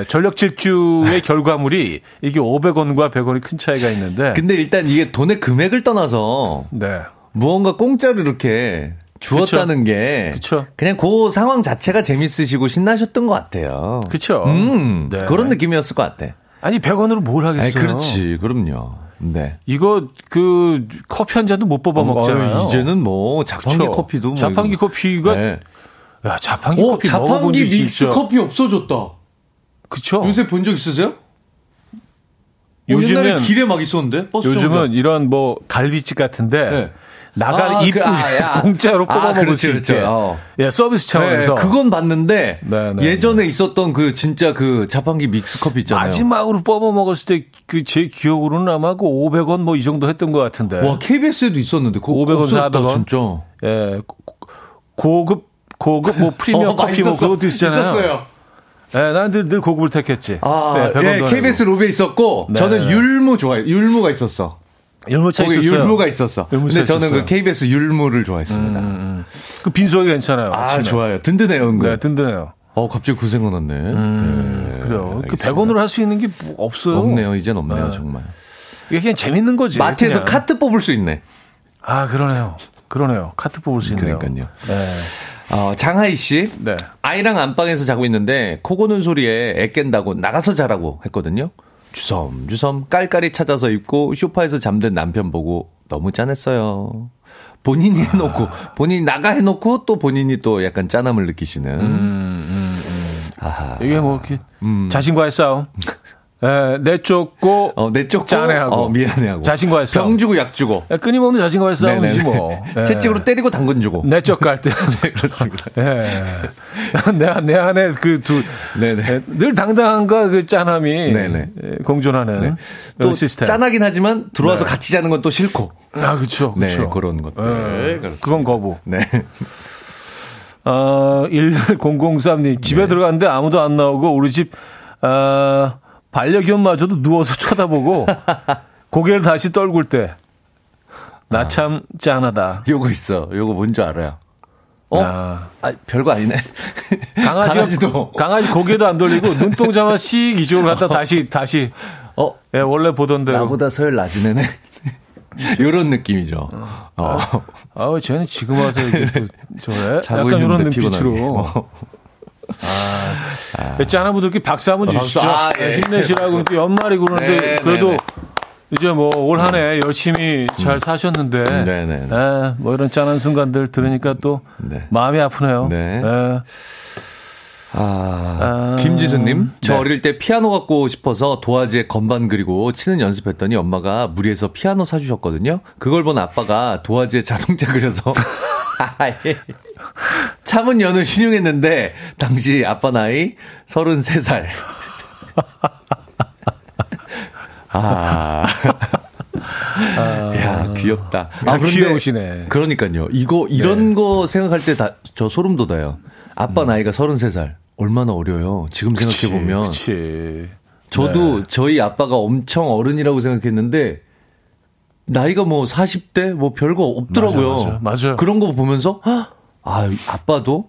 예. 전력 질주의 결과물이 이게 500원과 100원이 큰 차이가 있는데. 근데 일단 이게 돈의 금액을 떠나서 네. 무언가 공짜로 이렇게 주었다는 게 그쵸. 그냥 그 상황 자체가 재밌으시고 신나셨던 것 같아요. 그쵸. 음, 네. 그런 느낌이었을 것 같아. 아니 100원으로 뭘 하겠어요? 아니, 그렇지, 그럼요. 네. 이거 그 커피 한 잔도 못 뽑아 먹잖아요. 아유, 이제는 뭐 자판기 그쵸? 커피도 뭐 자판기 이거. 커피가 네. 야 자판기 어, 커피 자판기 적 믹스 진짜- 커피 없어졌다. 그쵸? 요새 본 적 있으세요? 요즘엔- 옛날에 길에 막 있었는데 버스 요즘은 정류장. 이런 뭐 갈비집 같은데 네. 나갈 아, 입구 그, 아, 야. 공짜로 뽑아 아, 먹을 그렇지, 수 그렇죠. 있게. 어. 예, 서비스 차원에서 네, 그건 봤는데 네, 네, 예전에 있었던 그 진짜 그 자판기 믹스 커피 있잖아요. 마지막으로 뽑아 먹었을 때 그 제 기억으로는 아마 그 500원 뭐 이 정도 했던 것 같은데. 와 KBS에도 있었는데 그거 500원, 없어졌다, 400원? 진짜. 예, 고- 고급 고급 뭐 프리미엄 어, 커피 뭐. 그것도 있잖아요. 있었어요. 예, 난 늘, 늘 고급을 택했지. 아, 네, 100원 예, 더 KBS 로비에 있었고 네. 저는 율무 좋아해요. 율무가 있었어. 거기 있었어요. 율무가 있었어. 율무차 근데 저는 있었어요. 그 KBS 율무를 좋아했습니다. 그 빈소가 괜찮아요. 아, 아침에. 좋아요. 든든해요, 은근. 네, 든든해요. 어, 갑자기 그 생각났네. 네, 그래요. 그 알겠습니다. 100원으로 할 수 있는 게 뭐 없어요. 없네요. 이젠 없네요, 네. 정말. 이게 그냥 재밌는 거지. 마트에서 그냥. 카트 뽑을 수 있네. 아, 그러네요. 그러네요. 카트 뽑을 수 있네요. 그러니까요. 네. 어, 장하이 씨. 네. 아이랑 안방에서 자고 있는데 코 고는 소리에 애 깬다고 나가서 자라고 했거든요. 주섬주섬 깔깔이 찾아서 입고 쇼파에서 잠든 남편 보고 너무 짠했어요. 본인이 해놓고 본인이 나가 해놓고 또 본인이 또 약간 짠함을 느끼시는. 아하. 이게 뭐, 이렇게 자신과의 싸움. 에, 내쫓고, 음. 어, 내쪽 짠해하고. 어, 미안해하고 자신과의 싸움. 병 주고 약 주고 에, 끊임없는 자신과의 싸움이지 네네네. 뭐. 예. 채찍으로 때리고 당근 주고 내적 갈등. 네, 그렇습니다. 예. 내, 내 안에 그 두, 네네. 에, 늘 당당함과 그 짠함이 네네. 에, 공존하는 네. 또 시스템. 짠하긴 하지만 들어와서 네. 같이 자는 건 또 싫고 아, 그쵸. 네, 그쵸. 그런 것들. 예, 그렇습니다. 그건 거부. 네. 어, 1003님, 집에 네. 들어갔는데 아무도 안 나오고, 우리 집, 어, 반려견마저도 누워서 쳐다보고, 고개를 다시 떨굴 때, 나참 짠하다. 요거 있어. 요거 뭔 줄 알아요? 어? 야. 아, 별거 아니네. 강아지가, 강아지도. 강아지 고개도 안 돌리고, 눈동자만 씩 이쪽으로 갔다 다시, 다시, 어, 예, 원래 보던 대로. 나보다 서열 낮은 애네. 요런 느낌이죠. 어. 아, 쟤는 지금 와서 이게 또 저래? 약간 눈빛으로. 피곤하게. 어. 아, 짠아분들께 박수 한번 주시죠. 아, 예. 네, 힘내시라고 또 연말이고 그러는데 네, 그래도 네, 이제 뭐 올 한 해 열심히 잘 사셨는데 네, 네, 네. 예, 뭐 이런 짠한 순간들 들으니까 또 네. 마음이 아프네요. 네. 예. 아, 아, 김지수님, 저 네. 어릴 때 피아노 갖고 싶어서 도화지에 건반 그리고 치는 연습했더니 엄마가 무리해서 피아노 사주셨거든요. 그걸 본 아빠가 도화지에 자동차 그려서 아예 참은 연을 신용했는데 당시 아빠 나이 33살. 아. 야, 귀엽다. 야, 귀여우시네. 그러니까요. 이거, 이런 거 생각할 때 다, 저 소름 돋아요. 아빠 나이가 33살. 얼마나 어려요. 지금 생각해보면. 그치. 저도 저희 아빠가 엄청 어른이라고 생각했는데, 나이가 뭐 40대? 뭐 별거 없더라고요. 맞아, 맞아, 맞아. 그런 거 보면서, 헉, 아, 아빠도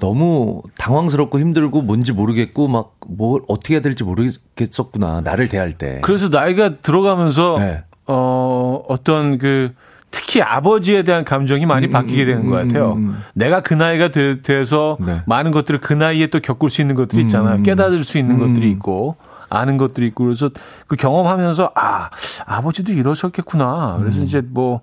너무 당황스럽고 힘들고 뭔지 모르겠고 막 뭘 어떻게 해야 될지 모르겠었구나. 나를 대할 때. 그래서 나이가 들어가면서 네. 어 어떤 그 특히 아버지에 대한 감정이 많이 바뀌게 되는 것 같아요. 내가 그 나이가 돼, 서 네. 많은 것들을 그 나이에 또 겪을 수 있는 것들이 있잖아요. 깨달을 수 있는 것들이 있고 아는 것들이 있고 그래서 그 경험하면서 아 아버지도 이러셨겠구나. 그래서 이제 뭐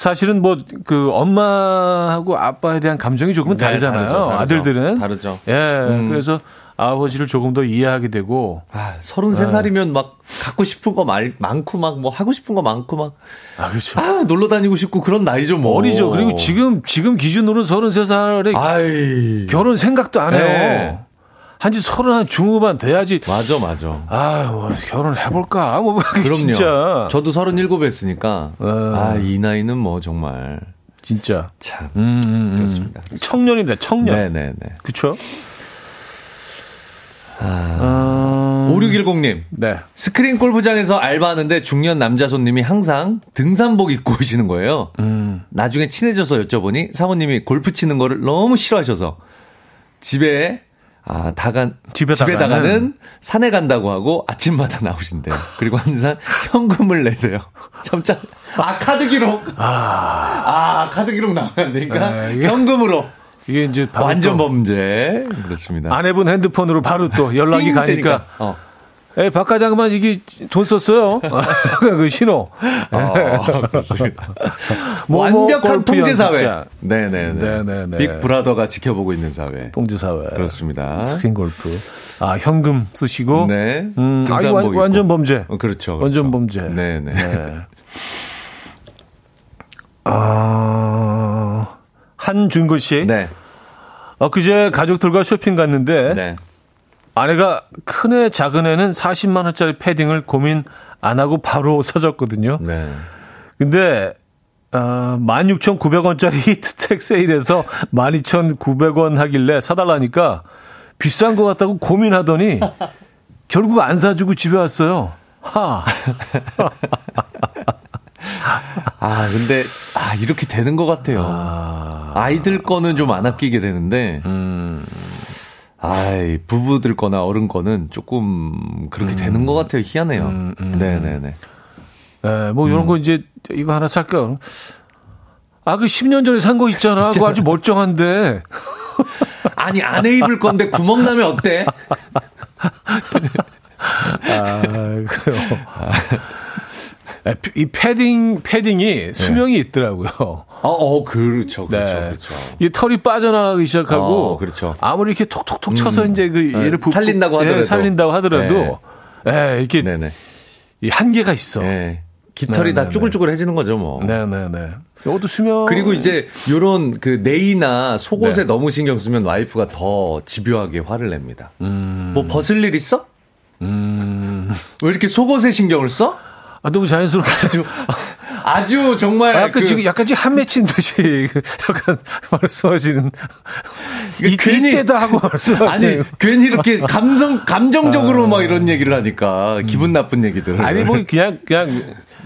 사실은 뭐 그 엄마하고 아빠에 대한 감정이 조금은 네, 다르잖아요. 다르죠, 다르죠. 아들들은 다르죠. 예, 그래서 아버지를 조금 더 이해하게 되고 아, 33살이면 막 갖고 싶은 거 말, 많고 막 뭐 하고 싶은 거 많고 막 아 그렇죠. 아, 놀러 다니고 싶고 그런 나이죠, 뭐. 어리죠. 그리고 지금 지금 기준으로 33살에 아이. 결혼 생각도 안 해요. 네. 한지 서른 한 중후반 돼야지. 맞아, 맞아. 아유 결혼 해볼까? 뭐 그럼요. 진짜 저도 37 했으니까. 네. 아, 이 나이는 뭐 정말. 진짜 참. 음, 음, 음. 그렇습니다. 청년입니다. 청년. 네네네. 그렇죠. 아. 5610님. 네. 스크린 골프장에서 알바하는데 중년 남자 손님이 항상 등산복 입고 오시는 거예요. 음. 나중에 친해져서 여쭤보니 사모님이 골프 치는 거를 너무 싫어하셔서 집에 아, 다간, 집에다가는? 집에다가는 산에 간다고 하고 아침마다 나오신대요. 그리고 항상 현금을 내세요. 점장, 아, 카드 기록. 아, 카드 기록 나오면 안 되니까 네, 이게- 현금으로. 이게 이제 완전 또 범죄. 그렇습니다. 아내분 핸드폰으로 바로 또 연락이 띵 가니까. 어. 에, 박 과장만 이게 돈 썼어요. 그 신호. 어, 그렇습니다. 뭐, 완벽한 통제 사회. 네네네. 네네네. 빅 브라더가 지켜보고 있는 사회. 통제 사회. 그렇습니다. 스크린 골프. 아 현금 쓰시고. 네. 음, 아, 등산복 완. 완전 범죄. 어, 그렇죠, 그렇죠. 완전 범죄. 네네. 네. 아, 한준구 씨. 네. 어, 그제 가족들과 쇼핑 갔는데 네. 아내가 큰애 작은애는 40만 원짜리 패딩을 고민 안 하고 바로 사줬거든요. 네. 근데 어, 16,900원짜리 히트텍 세일에서 12,900원 하길래 사달라니까 비싼 것 같다고 고민하더니 결국 안 사주고 집에 왔어요. 하. 아, 근데, 아, 이렇게 되는 것 같아요. 아... 이들 거는 좀 안 아끼게 되는데, 음. 아이, 부부들 거나 어른 거는 조금 그렇게 음. 되는 것 같아요. 희한해요. 네네네. 에, 뭐 이런 거 이제 이거 하나 살까? 아, 그 10년 전에 산 거 있잖아. 그거 아주 멀쩡한데. 아니, 안에 입을 건데 구멍 나면 어때? 아, 그래요. 에, 이 패딩, 패딩이 수명이 있더라고요. 어, 어, 그렇죠. 그렇죠. 네. 그렇죠. 이 털이 빠져나가기 시작하고 어, 그렇죠. 아무리 이렇게 톡톡톡 쳐서 이제 그 네, 얘를 붓고 살린다고 예, 하더라도. 살린다고 하더라도 예, 이렇게 네네. 이 한계가 있어. 네, 네. 깃털이 네, 다 네, 쭈글쭈글해지는 거죠, 뭐. 네, 네. 이것도 수명. 그리고 이제 요런 그 네이나 속옷에 네. 너무 신경 쓰면 와이프가 더 집요하게 화를 냅니다. 뭐 벗을 일 있어? 음. 왜 이렇게 속옷에 신경을 써? 아, 너무 자연스럽게 아주 아주 정말 아, 약간 그 지금 약간 지금 한 맺힌 듯이 그 약간 말씀하시는 이 괜히- 이때다 하고 말씀하시는 아니 괜히 이렇게 감성 감정적으로 막 이런 얘기를 하니까 기분 나쁜 얘기들을 아. 음. 아니 뭐 그냥 그냥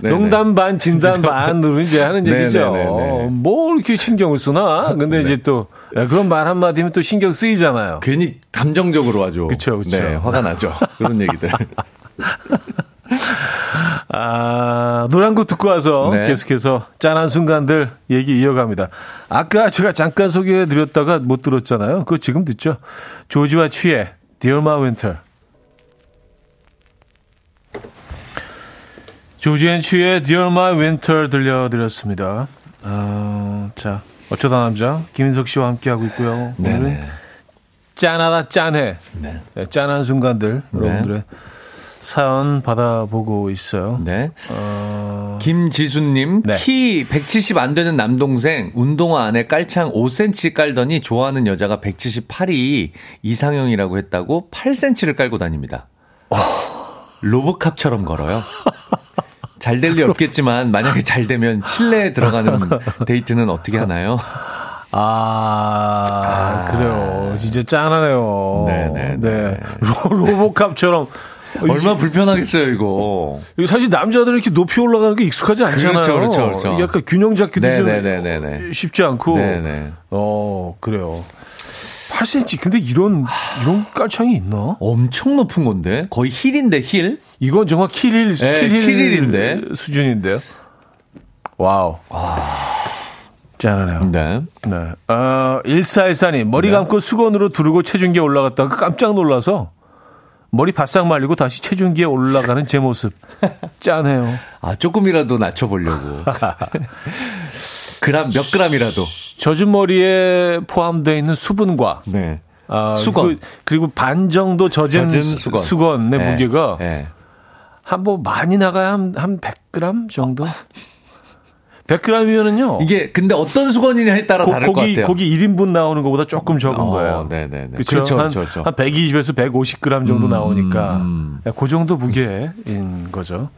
농담 반 진담 반으로 이제 하는 네, 얘기죠. 네, 네, 네. 뭐 이렇게 신경을 쓰나? 근데 이제 또 야, 그런 말 한마디면 또 신경 쓰이잖아요. 괜히 감정적으로 아주 그쵸, 그쵸. 네, 화가 나죠. 그런 얘기들. 아, 노래 한곡 듣고 와서 네. 계속해서 짠한 순간들 얘기 이어갑니다. 아까 제가 잠깐 소개해 드렸다가 못 들었잖아요. 그거 지금 듣죠? 조지와 취의 Dear My Winter. 조지 앤 취의 Dear My Winter 들려드렸습니다. 어, 자, 어쩌다 남자 김인석 씨와 함께하고 있고요. 네네. 짠하다 짠해. 네. 네, 짠한 순간들 네. 여러분들의 사연 받아보고 있어요. 네. 어, 김지수님, 네. 키 170 안 되는 남동생, 운동화 안에 깔창 5cm 깔더니 좋아하는 여자가 178이 이상형이라고 했다고 8cm를 깔고 다닙니다. 로보캅처럼 걸어요. 잘 될 리 없겠지만, 만약에 잘 되면 실내에 들어가는 데이트는 어떻게 하나요? 아, 그래요. 진짜 짠하네요. 네네, 네. 로, 로보캅처럼. 얼마나 불편하겠어요, 이거. 이게 사실 남자들은 이렇게 높이 올라가는 게 익숙하지 않잖아요. 그렇죠, 그렇죠, 그렇죠. 이게 약간 균형 잡기도 좀 네네네네네. 쉽지 않고. 네네. 어, 그래요. 8cm. 근데 이런, 이런 깔창이 있나? 엄청 높은 건데? 거의 힐인데, 힐? 이건 정말 킬힐, 네, 킬힐 킬힐인데. 수준인데요. 와우. 짠하네요. 네. 네. 어, 1414님, 머리 네. 감고 수건으로 두르고 체중계 올라갔다가 깜짝 놀라서 머리 바싹 말리고 다시 체중계에 올라가는 제 모습. 짠해요. 아, 조금이라도 낮춰보려고. 그람, 몇 그람이라도. 젖은 머리에 포함되어 있는 수분과 네. 아, 수건. 그, 리고 반 정도 젖은, 젖은 수- 수건. 수건의 네. 무게가 네. 한뭐 많이 나가야 한, 한 100g 정도? 100g이면은요. 이게, 근데 어떤 수건이냐에 따라 다를 것 고기, 같아요. 고기 1인분 나오는 것보다 조금 적은 어, 거예요. 네네네. 그쵸? 그렇죠, 한, 그렇죠, 그렇죠. 한 120에서 150g 정도 나오니까 음. 그 정도 무게인 거죠.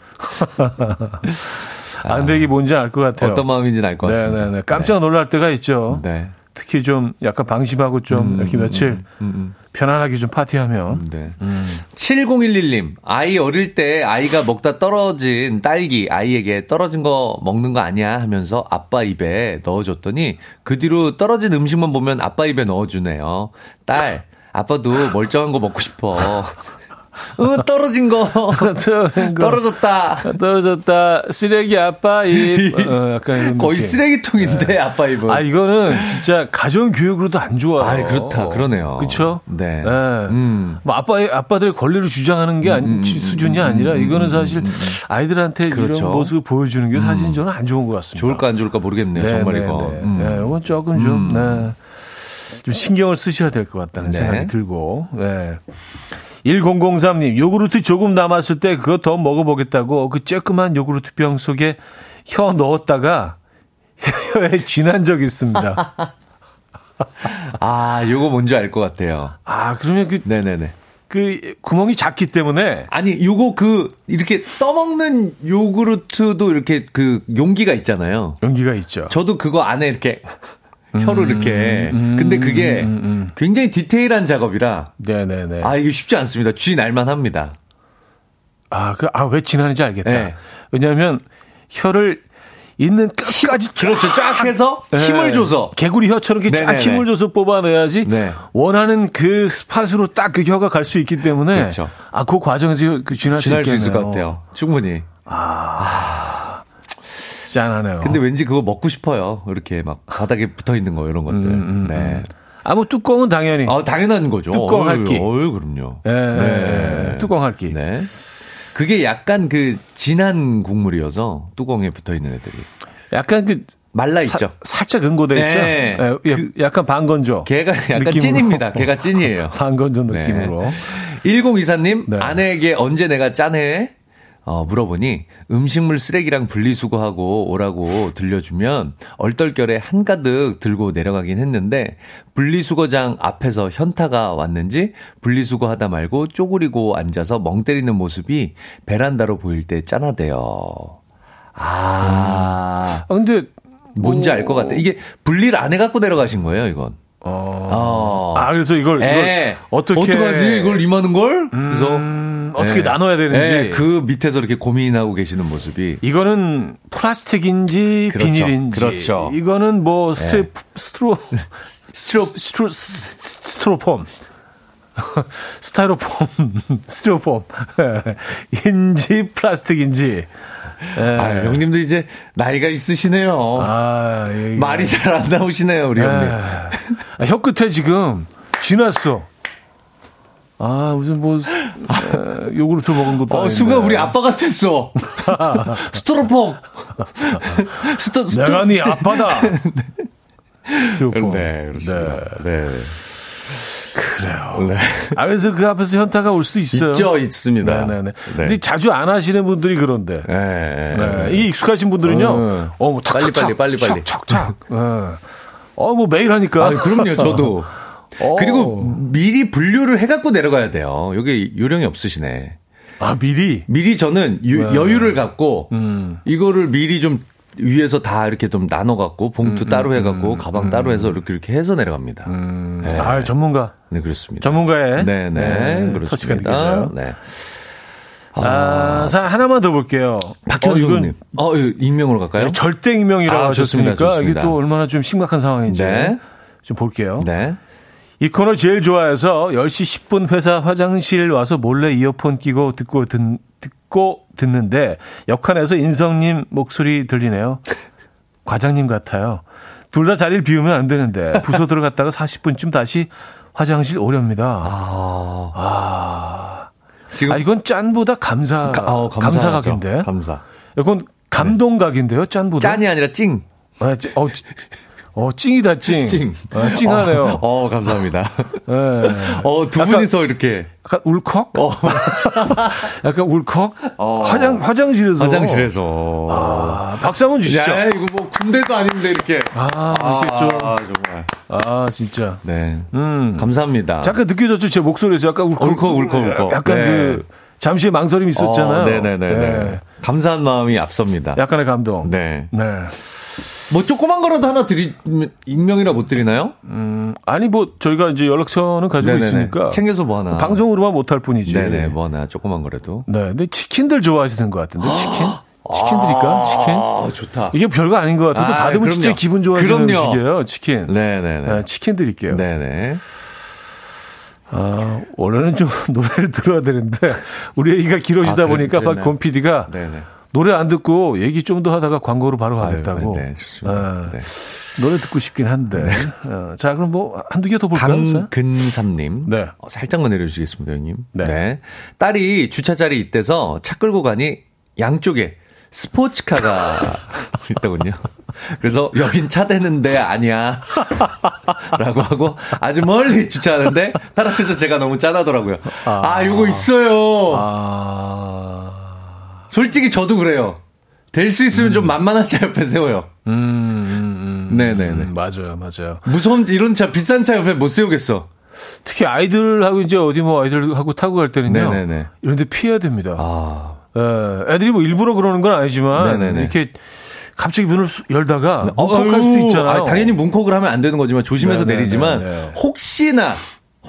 아, 근데 이게 뭔지 알 것 같아요. 어떤 마음인지는 알 것 같습니다. 네네네. 깜짝 놀랄 때가 있죠. 네. 특히 좀 약간 방심하고 좀 이렇게 며칠 음, 편안하게 좀 파티하면 음, 네. 7011님, 아이 어릴 때 아이가 먹다 떨어진 딸기 아이에게 떨어진 거 먹는 거 아니야 하면서 아빠 입에 넣어줬더니 그 뒤로 떨어진 음식만 보면 아빠 입에 넣어주네요. 딸, 아빠도 멀쩡한 거 먹고 싶어. 어, 떨어진 거. 떨어졌다. 떨어졌다. 쓰레기 아빠 입. 어, 약간 거의. 쓰레기통인데 아빠 입은. 아 이거는 진짜 가정 교육으로도 안 좋아요. 아, 그렇다. 그러네요. 그렇죠? 네. 네. 음. 뭐 아빠 아빠들 권리를 주장하는 게 아니, 수준이 아니라 이거는 사실 아이들한테 그렇죠. 이런 모습을 보여주는 게 사실 저는 안 좋은 것 같습니다. 좋을까 안 좋을까 모르겠네요. 정말 네, 이거. 네, 음. 네, 이건 조금 좀, 네. 좀 신경을 쓰셔야 될 것 같다는 네. 생각이 들고, 네. 1003님, 요구르트 조금 남았을 때 그거 더 먹어보겠다고 그 쬐끄만 요구르트 병 속에 혀 넣었다가 혀에 쥐난 적 있습니다. 아, 요거 뭔지 알 것 같아요. 아, 그러면 그, 네네네. 그 구멍이 작기 때문에 아니, 요거 그, 이렇게 떠먹는 요구르트도 이렇게 그 용기가 있잖아요. 연기가 있죠. 저도 그거 안에 이렇게 혀로 이렇게. 음, 근데 그게 굉장히 디테일한 작업이라. 네네네. 아, 이게 쉽지 않습니다. 쥐 날만 합니다. 아, 그, 아, 왜 지나는지 알겠다. 네. 왜냐하면 혀를 있는 끝까지 그렇죠. 쫙 해서 힘을 네. 줘서. 개구리 혀처럼 이렇게 쫙. 힘을 줘서 뽑아내야지 네. 원하는 그 스팟으로 딱 그 혀가 갈 수 있기 때문에 그렇죠. 아, 그 과정에서 그 지날 수 있겠네요. 있을 것 같아요. 충분히. 짠하네요. 근데 왠지 그거 먹고 싶어요. 이렇게 막 바닥에 붙어 있는 거 이런 것들. 네. 아, 뭐 뚜껑은 당연히 아, 당연한 거죠. 뚜껑 핥기. 어휴, 그럼요. 예, 예, 예. 뚜껑 핥기. 네. 그게 약간 그 진한 국물이어서 뚜껑에 붙어 있는 애들이 약간 그 말라 사- 있죠. 살짝 응고돼 있죠. 네. 예, 그- 약간 반건조. 걔가 약간 느낌으로. 찐입니다. 걔가 찐이에요. 반건조 네. 느낌으로. 1024님, 네. 아내에게 언제 내가 짠해? 어, 물어보니 음식물 쓰레기랑 분리수거하고 오라고 들려주면 얼떨결에 한가득 들고 내려가긴 했는데 분리수거장 앞에서 현타가 왔는지 분리수거하다 말고 쪼그리고 앉아서 멍 때리는 모습이 베란다로 보일 때 짠하대요. 아, 아, 근데 뭔지 알 것 같아. 이게 분리를 안 해갖고 내려가신 거예요, 이건. 어. 어. 아, 그래서 이걸, 이걸 예. 어떻게 어떡하지? 이걸 이만한 걸? 그래서 음, 어떻게 예. 나눠야 되는지. 예, 그 밑에서 이렇게 고민하고 계시는 모습이 이거는 플라스틱인지 그렇죠. 비닐인지 그렇죠. 이거는 뭐 스트레 스트로 스트로 스트로 스트로폼 스타이로폼, 스티로폼, 인지 플라스틱인지. 예. 아, 형님도 이제 나이가 있으시네요. 아, 예, 예. 말이 잘 안 나오시네요, 우리 형님. 아, 혀 끝에 지금 쥐났어. 아, 무슨 뭐, 에, 요구르트 먹은 것도 어, 순간 우리 아빠 같았어. 스토로폼. 스토, 스토, 내가 네 아빠다. 스토로폼. 네, 그렇습니다. 네. 네. 그래요. 네. 아, 그래서 그 앞에서 현타가 올 수 있어요. 있죠, 있습니다. 네네네. 네. 근데 자주 안 하시는 분들이 그런데. 네. 네. 이게 익숙하신 분들은요. 어, 어 뭐, 탁, 빨리, 빨리, 빨리, 빨리. 탁, 탁. 네. 어, 뭐 매일 하니까. 아, 그럼요, 저도. 어. 그리고 미리 분류를 해갖고 내려가야 돼요. 여기 요령이 없으시네. 아, 미리? 미리 저는 유, 네. 여유를 갖고, 음. 이거를 미리 좀 위에서 다 이렇게 좀 나눠 갖고, 봉투 음, 따로 음, 해갖고, 음, 가방 따로 해서 이렇게, 이렇게 해서 내려갑니다. 음. 네. 아, 전문가. 네, 그렇습니다. 전문가의. 네 네. 네, 그렇습니다. 네. 아, 자, 하나만 더 볼게요. 박현수님. 어, 어, 익명으로 갈까요? 네, 절대 익명이라고 아, 하셨으니까 좋습니다, 좋습니다. 이게 또 얼마나 좀 심각한 상황인지 네. 좀 볼게요. 네. 이 코너 제일 좋아해서 10시 10분 회사 화장실 와서 몰래 이어폰 끼고 듣고 듣, 듣고 듣는데 역할에서 인성님 목소리 들리네요. 과장님 같아요. 둘 다 자리를 비우면 안 되는데 부서 들어갔다가 40분쯤 다시 화장실 오렵니다. 아, 아. 지금 아 이건 짠보다 감사 가, 어, 감사각인데. 감사. 이건 감동각인데요, 짠보다. 짠이 아니라 찡. 아, 어, 어, 찡이다, 찡. 찡. 어, 찡하네요. 어, 어 감사합니다. 네. 어, 두 약간, 분이서 이렇게. 약간 울컥? 어. 약간 울컥? 어. 화장, 화장실에서. 화장실에서. 아, 박수 한번 주시죠. 야, 이거 뭐 군대도 아닌데 이렇게. 아, 이렇게 좀. 아, 정말. 아, 진짜. 네. 음. 감사합니다. 잠깐 느껴졌죠? 제 목소리에서 약간 울컥. 울컥, 울컥, 울컥. 약간 네. 그, 잠시 망설임이 있었잖아요. 어, 네네네. 네. 감사한 마음이 앞섭니다. 약간의 감동. 네. 네. 뭐 조그만 거라도 하나 드리 익명이라 못 드리나요? 음 아니 뭐 저희가 이제 연락처는 가지고 네네네. 있으니까 챙겨서 뭐 하나 방송으로만 못할 뿐이지. 네네 뭐 하나 조그만 거라도. 네, 근데 치킨들 좋아하시는 것 같은데 치킨. 치킨 드릴까? 치킨? 아, 좋다. 이게 별거 아닌 것 같은데 아, 받으면 그럼요. 진짜 기분 좋아지는 그럼요. 음식이에요. 치킨. 네네네. 네, 치킨 드릴게요. 네네. 아, 원래는 좀 노래를 들어야 되는데 우리 얘기가 길어지다 아, 보니까 박권 PD가 네네. 노래 안 듣고 얘기 좀 더 하다가 광고로 바로 가겠다고. 아유, 네, 좋습니다. 아, 네. 노래 듣고 싶긴 한데. 네. 어, 자, 그럼 뭐 한두 개 더 볼까요? 강근삼님. 네. 어, 살짝만 내려주시겠습니다, 형님. 네. 네. 딸이 주차 자리 있대서 차 끌고 가니 양쪽에 스포츠카가 있더군요. 그래서 여긴 차 대는데 아니야. 라고 하고 아주 멀리 주차하는데 딸 앞에서 제가 너무 짠하더라고요. 아, 아 이거 있어요. 아. 솔직히 저도 그래요. 될 수 있으면 음. 좀 만만한 차 옆에 세워요. 음, 음, 음, 네네네. 음, 맞아요, 맞아요. 무서운 이런 차, 비싼 차 옆에 못 세우겠어. 특히 아이들하고 이제 어디 뭐 아이들하고 타고 갈 때는요. 네네네. 이런 데 피해야 됩니다. 아. 예, 애들이 뭐 일부러 그러는 건 아니지만. 네네네. 이렇게 갑자기 문을 열다가 네. 뭉콕할 수도 있잖아요. 아, 당연히 뭉콕을 하면 안 되는 거지만 조심해서 네네네. 내리지만 혹시나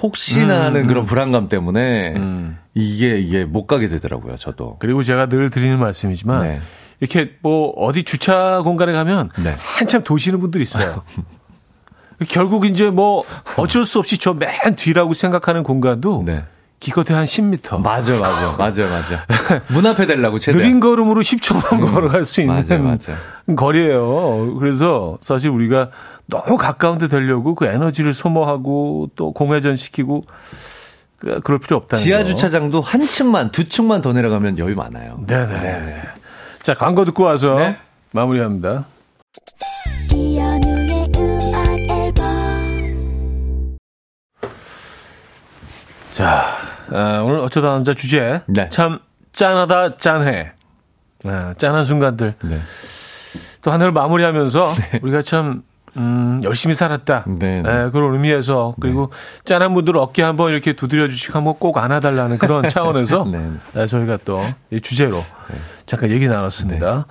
혹시나 음, 하는 그런 불안감 때문에 음. 이게 이게 못 가게 되더라고요. 저도. 그리고 제가 늘 드리는 말씀이지만 네. 이렇게 뭐 어디 주차 공간에 가면 네. 한참 도시는 분들 있어요. 결국 이제 뭐 어쩔 수 없이 저 맨 뒤라고 생각하는 공간도 네. 기껏해 한 10m. 맞아, 맞아, 맞아, 맞아. 문 앞에 대려고 최대. 느린 걸음으로 10초만 음, 걸어갈 수 있는 맞아, 맞아. 거리예요. 그래서 사실 우리가 너무 가까운 데 되려고 그 에너지를 소모하고 또 공회전 시키고 그, 그럴 필요 없다는 지하 주차장도 한 층만 두 층만 더 내려가면 여유 많아요. 네네. 네네. 자 광고 듣고 와서 네? 마무리합니다. 자 아, 오늘 어쩌다 남자 주제 네. 참 짠하다 짠해 아, 짠한 순간들 네. 또 한 해를 마무리하면서 네. 우리가 참 음, 열심히 살았다. 네, 네. 네 그런 의미에서 그리고 네. 짠한 분들 어깨 한번 이렇게 두드려 주시고 한번 꼭 안아달라는 그런 차원에서 네. 네, 저희가 또 주제로 네. 잠깐 얘기 나눴습니다.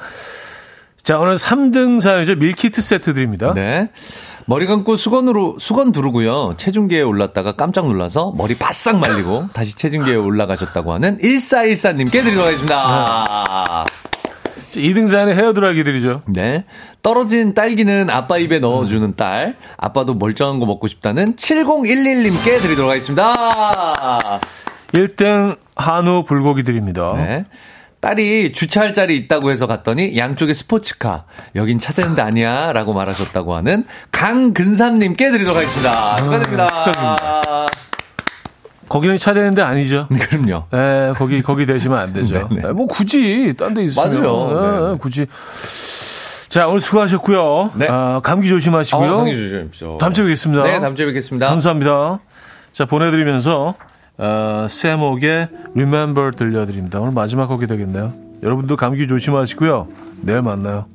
자, 오늘 3등 사연이죠. 밀키트 세트 드립니다. 네. 머리 감고 수건으로, 수건 두르고요. 체중계에 올랐다가 깜짝 놀라서 머리 바싹 말리고 다시 체중계에 올라가셨다고 하는 1414님께 드리도록 하겠습니다. 2등산의 헤어드라이기들이죠. 네. 떨어진 딸기는 아빠 입에 넣어주는 딸. 아빠도 멀쩡한 거 먹고 싶다는 7011님께 드리도록 하겠습니다. 1등 한우 불고기 드립니다. 네. 딸이 주차할 자리 있다고 해서 갔더니 양쪽에 스포츠카. 여긴 차 되는 데 아니야. 라고 말하셨다고 하는 강근삼님께 드리도록 하겠습니다. 축하드립니다. 거기는 차 되는데 아니죠. 그럼요. 에, 거기, 거기 되시면 안 되죠. 네네. 에, 뭐 굳이 딴 데 있으면. 맞아요. 에, 네. 굳이. 자, 오늘 수고하셨고요. 네. 아, 감기 조심하시고요. 어, 감기 조심하십시오. 다음 주에 뵙겠습니다. 네, 다음 주에 뵙겠습니다. 감사합니다. 자, 보내드리면서, 어, 세목의 Remember 들려드립니다. 오늘 마지막 곡이 되겠네요. 여러분도 감기 조심하시고요. 내일 만나요.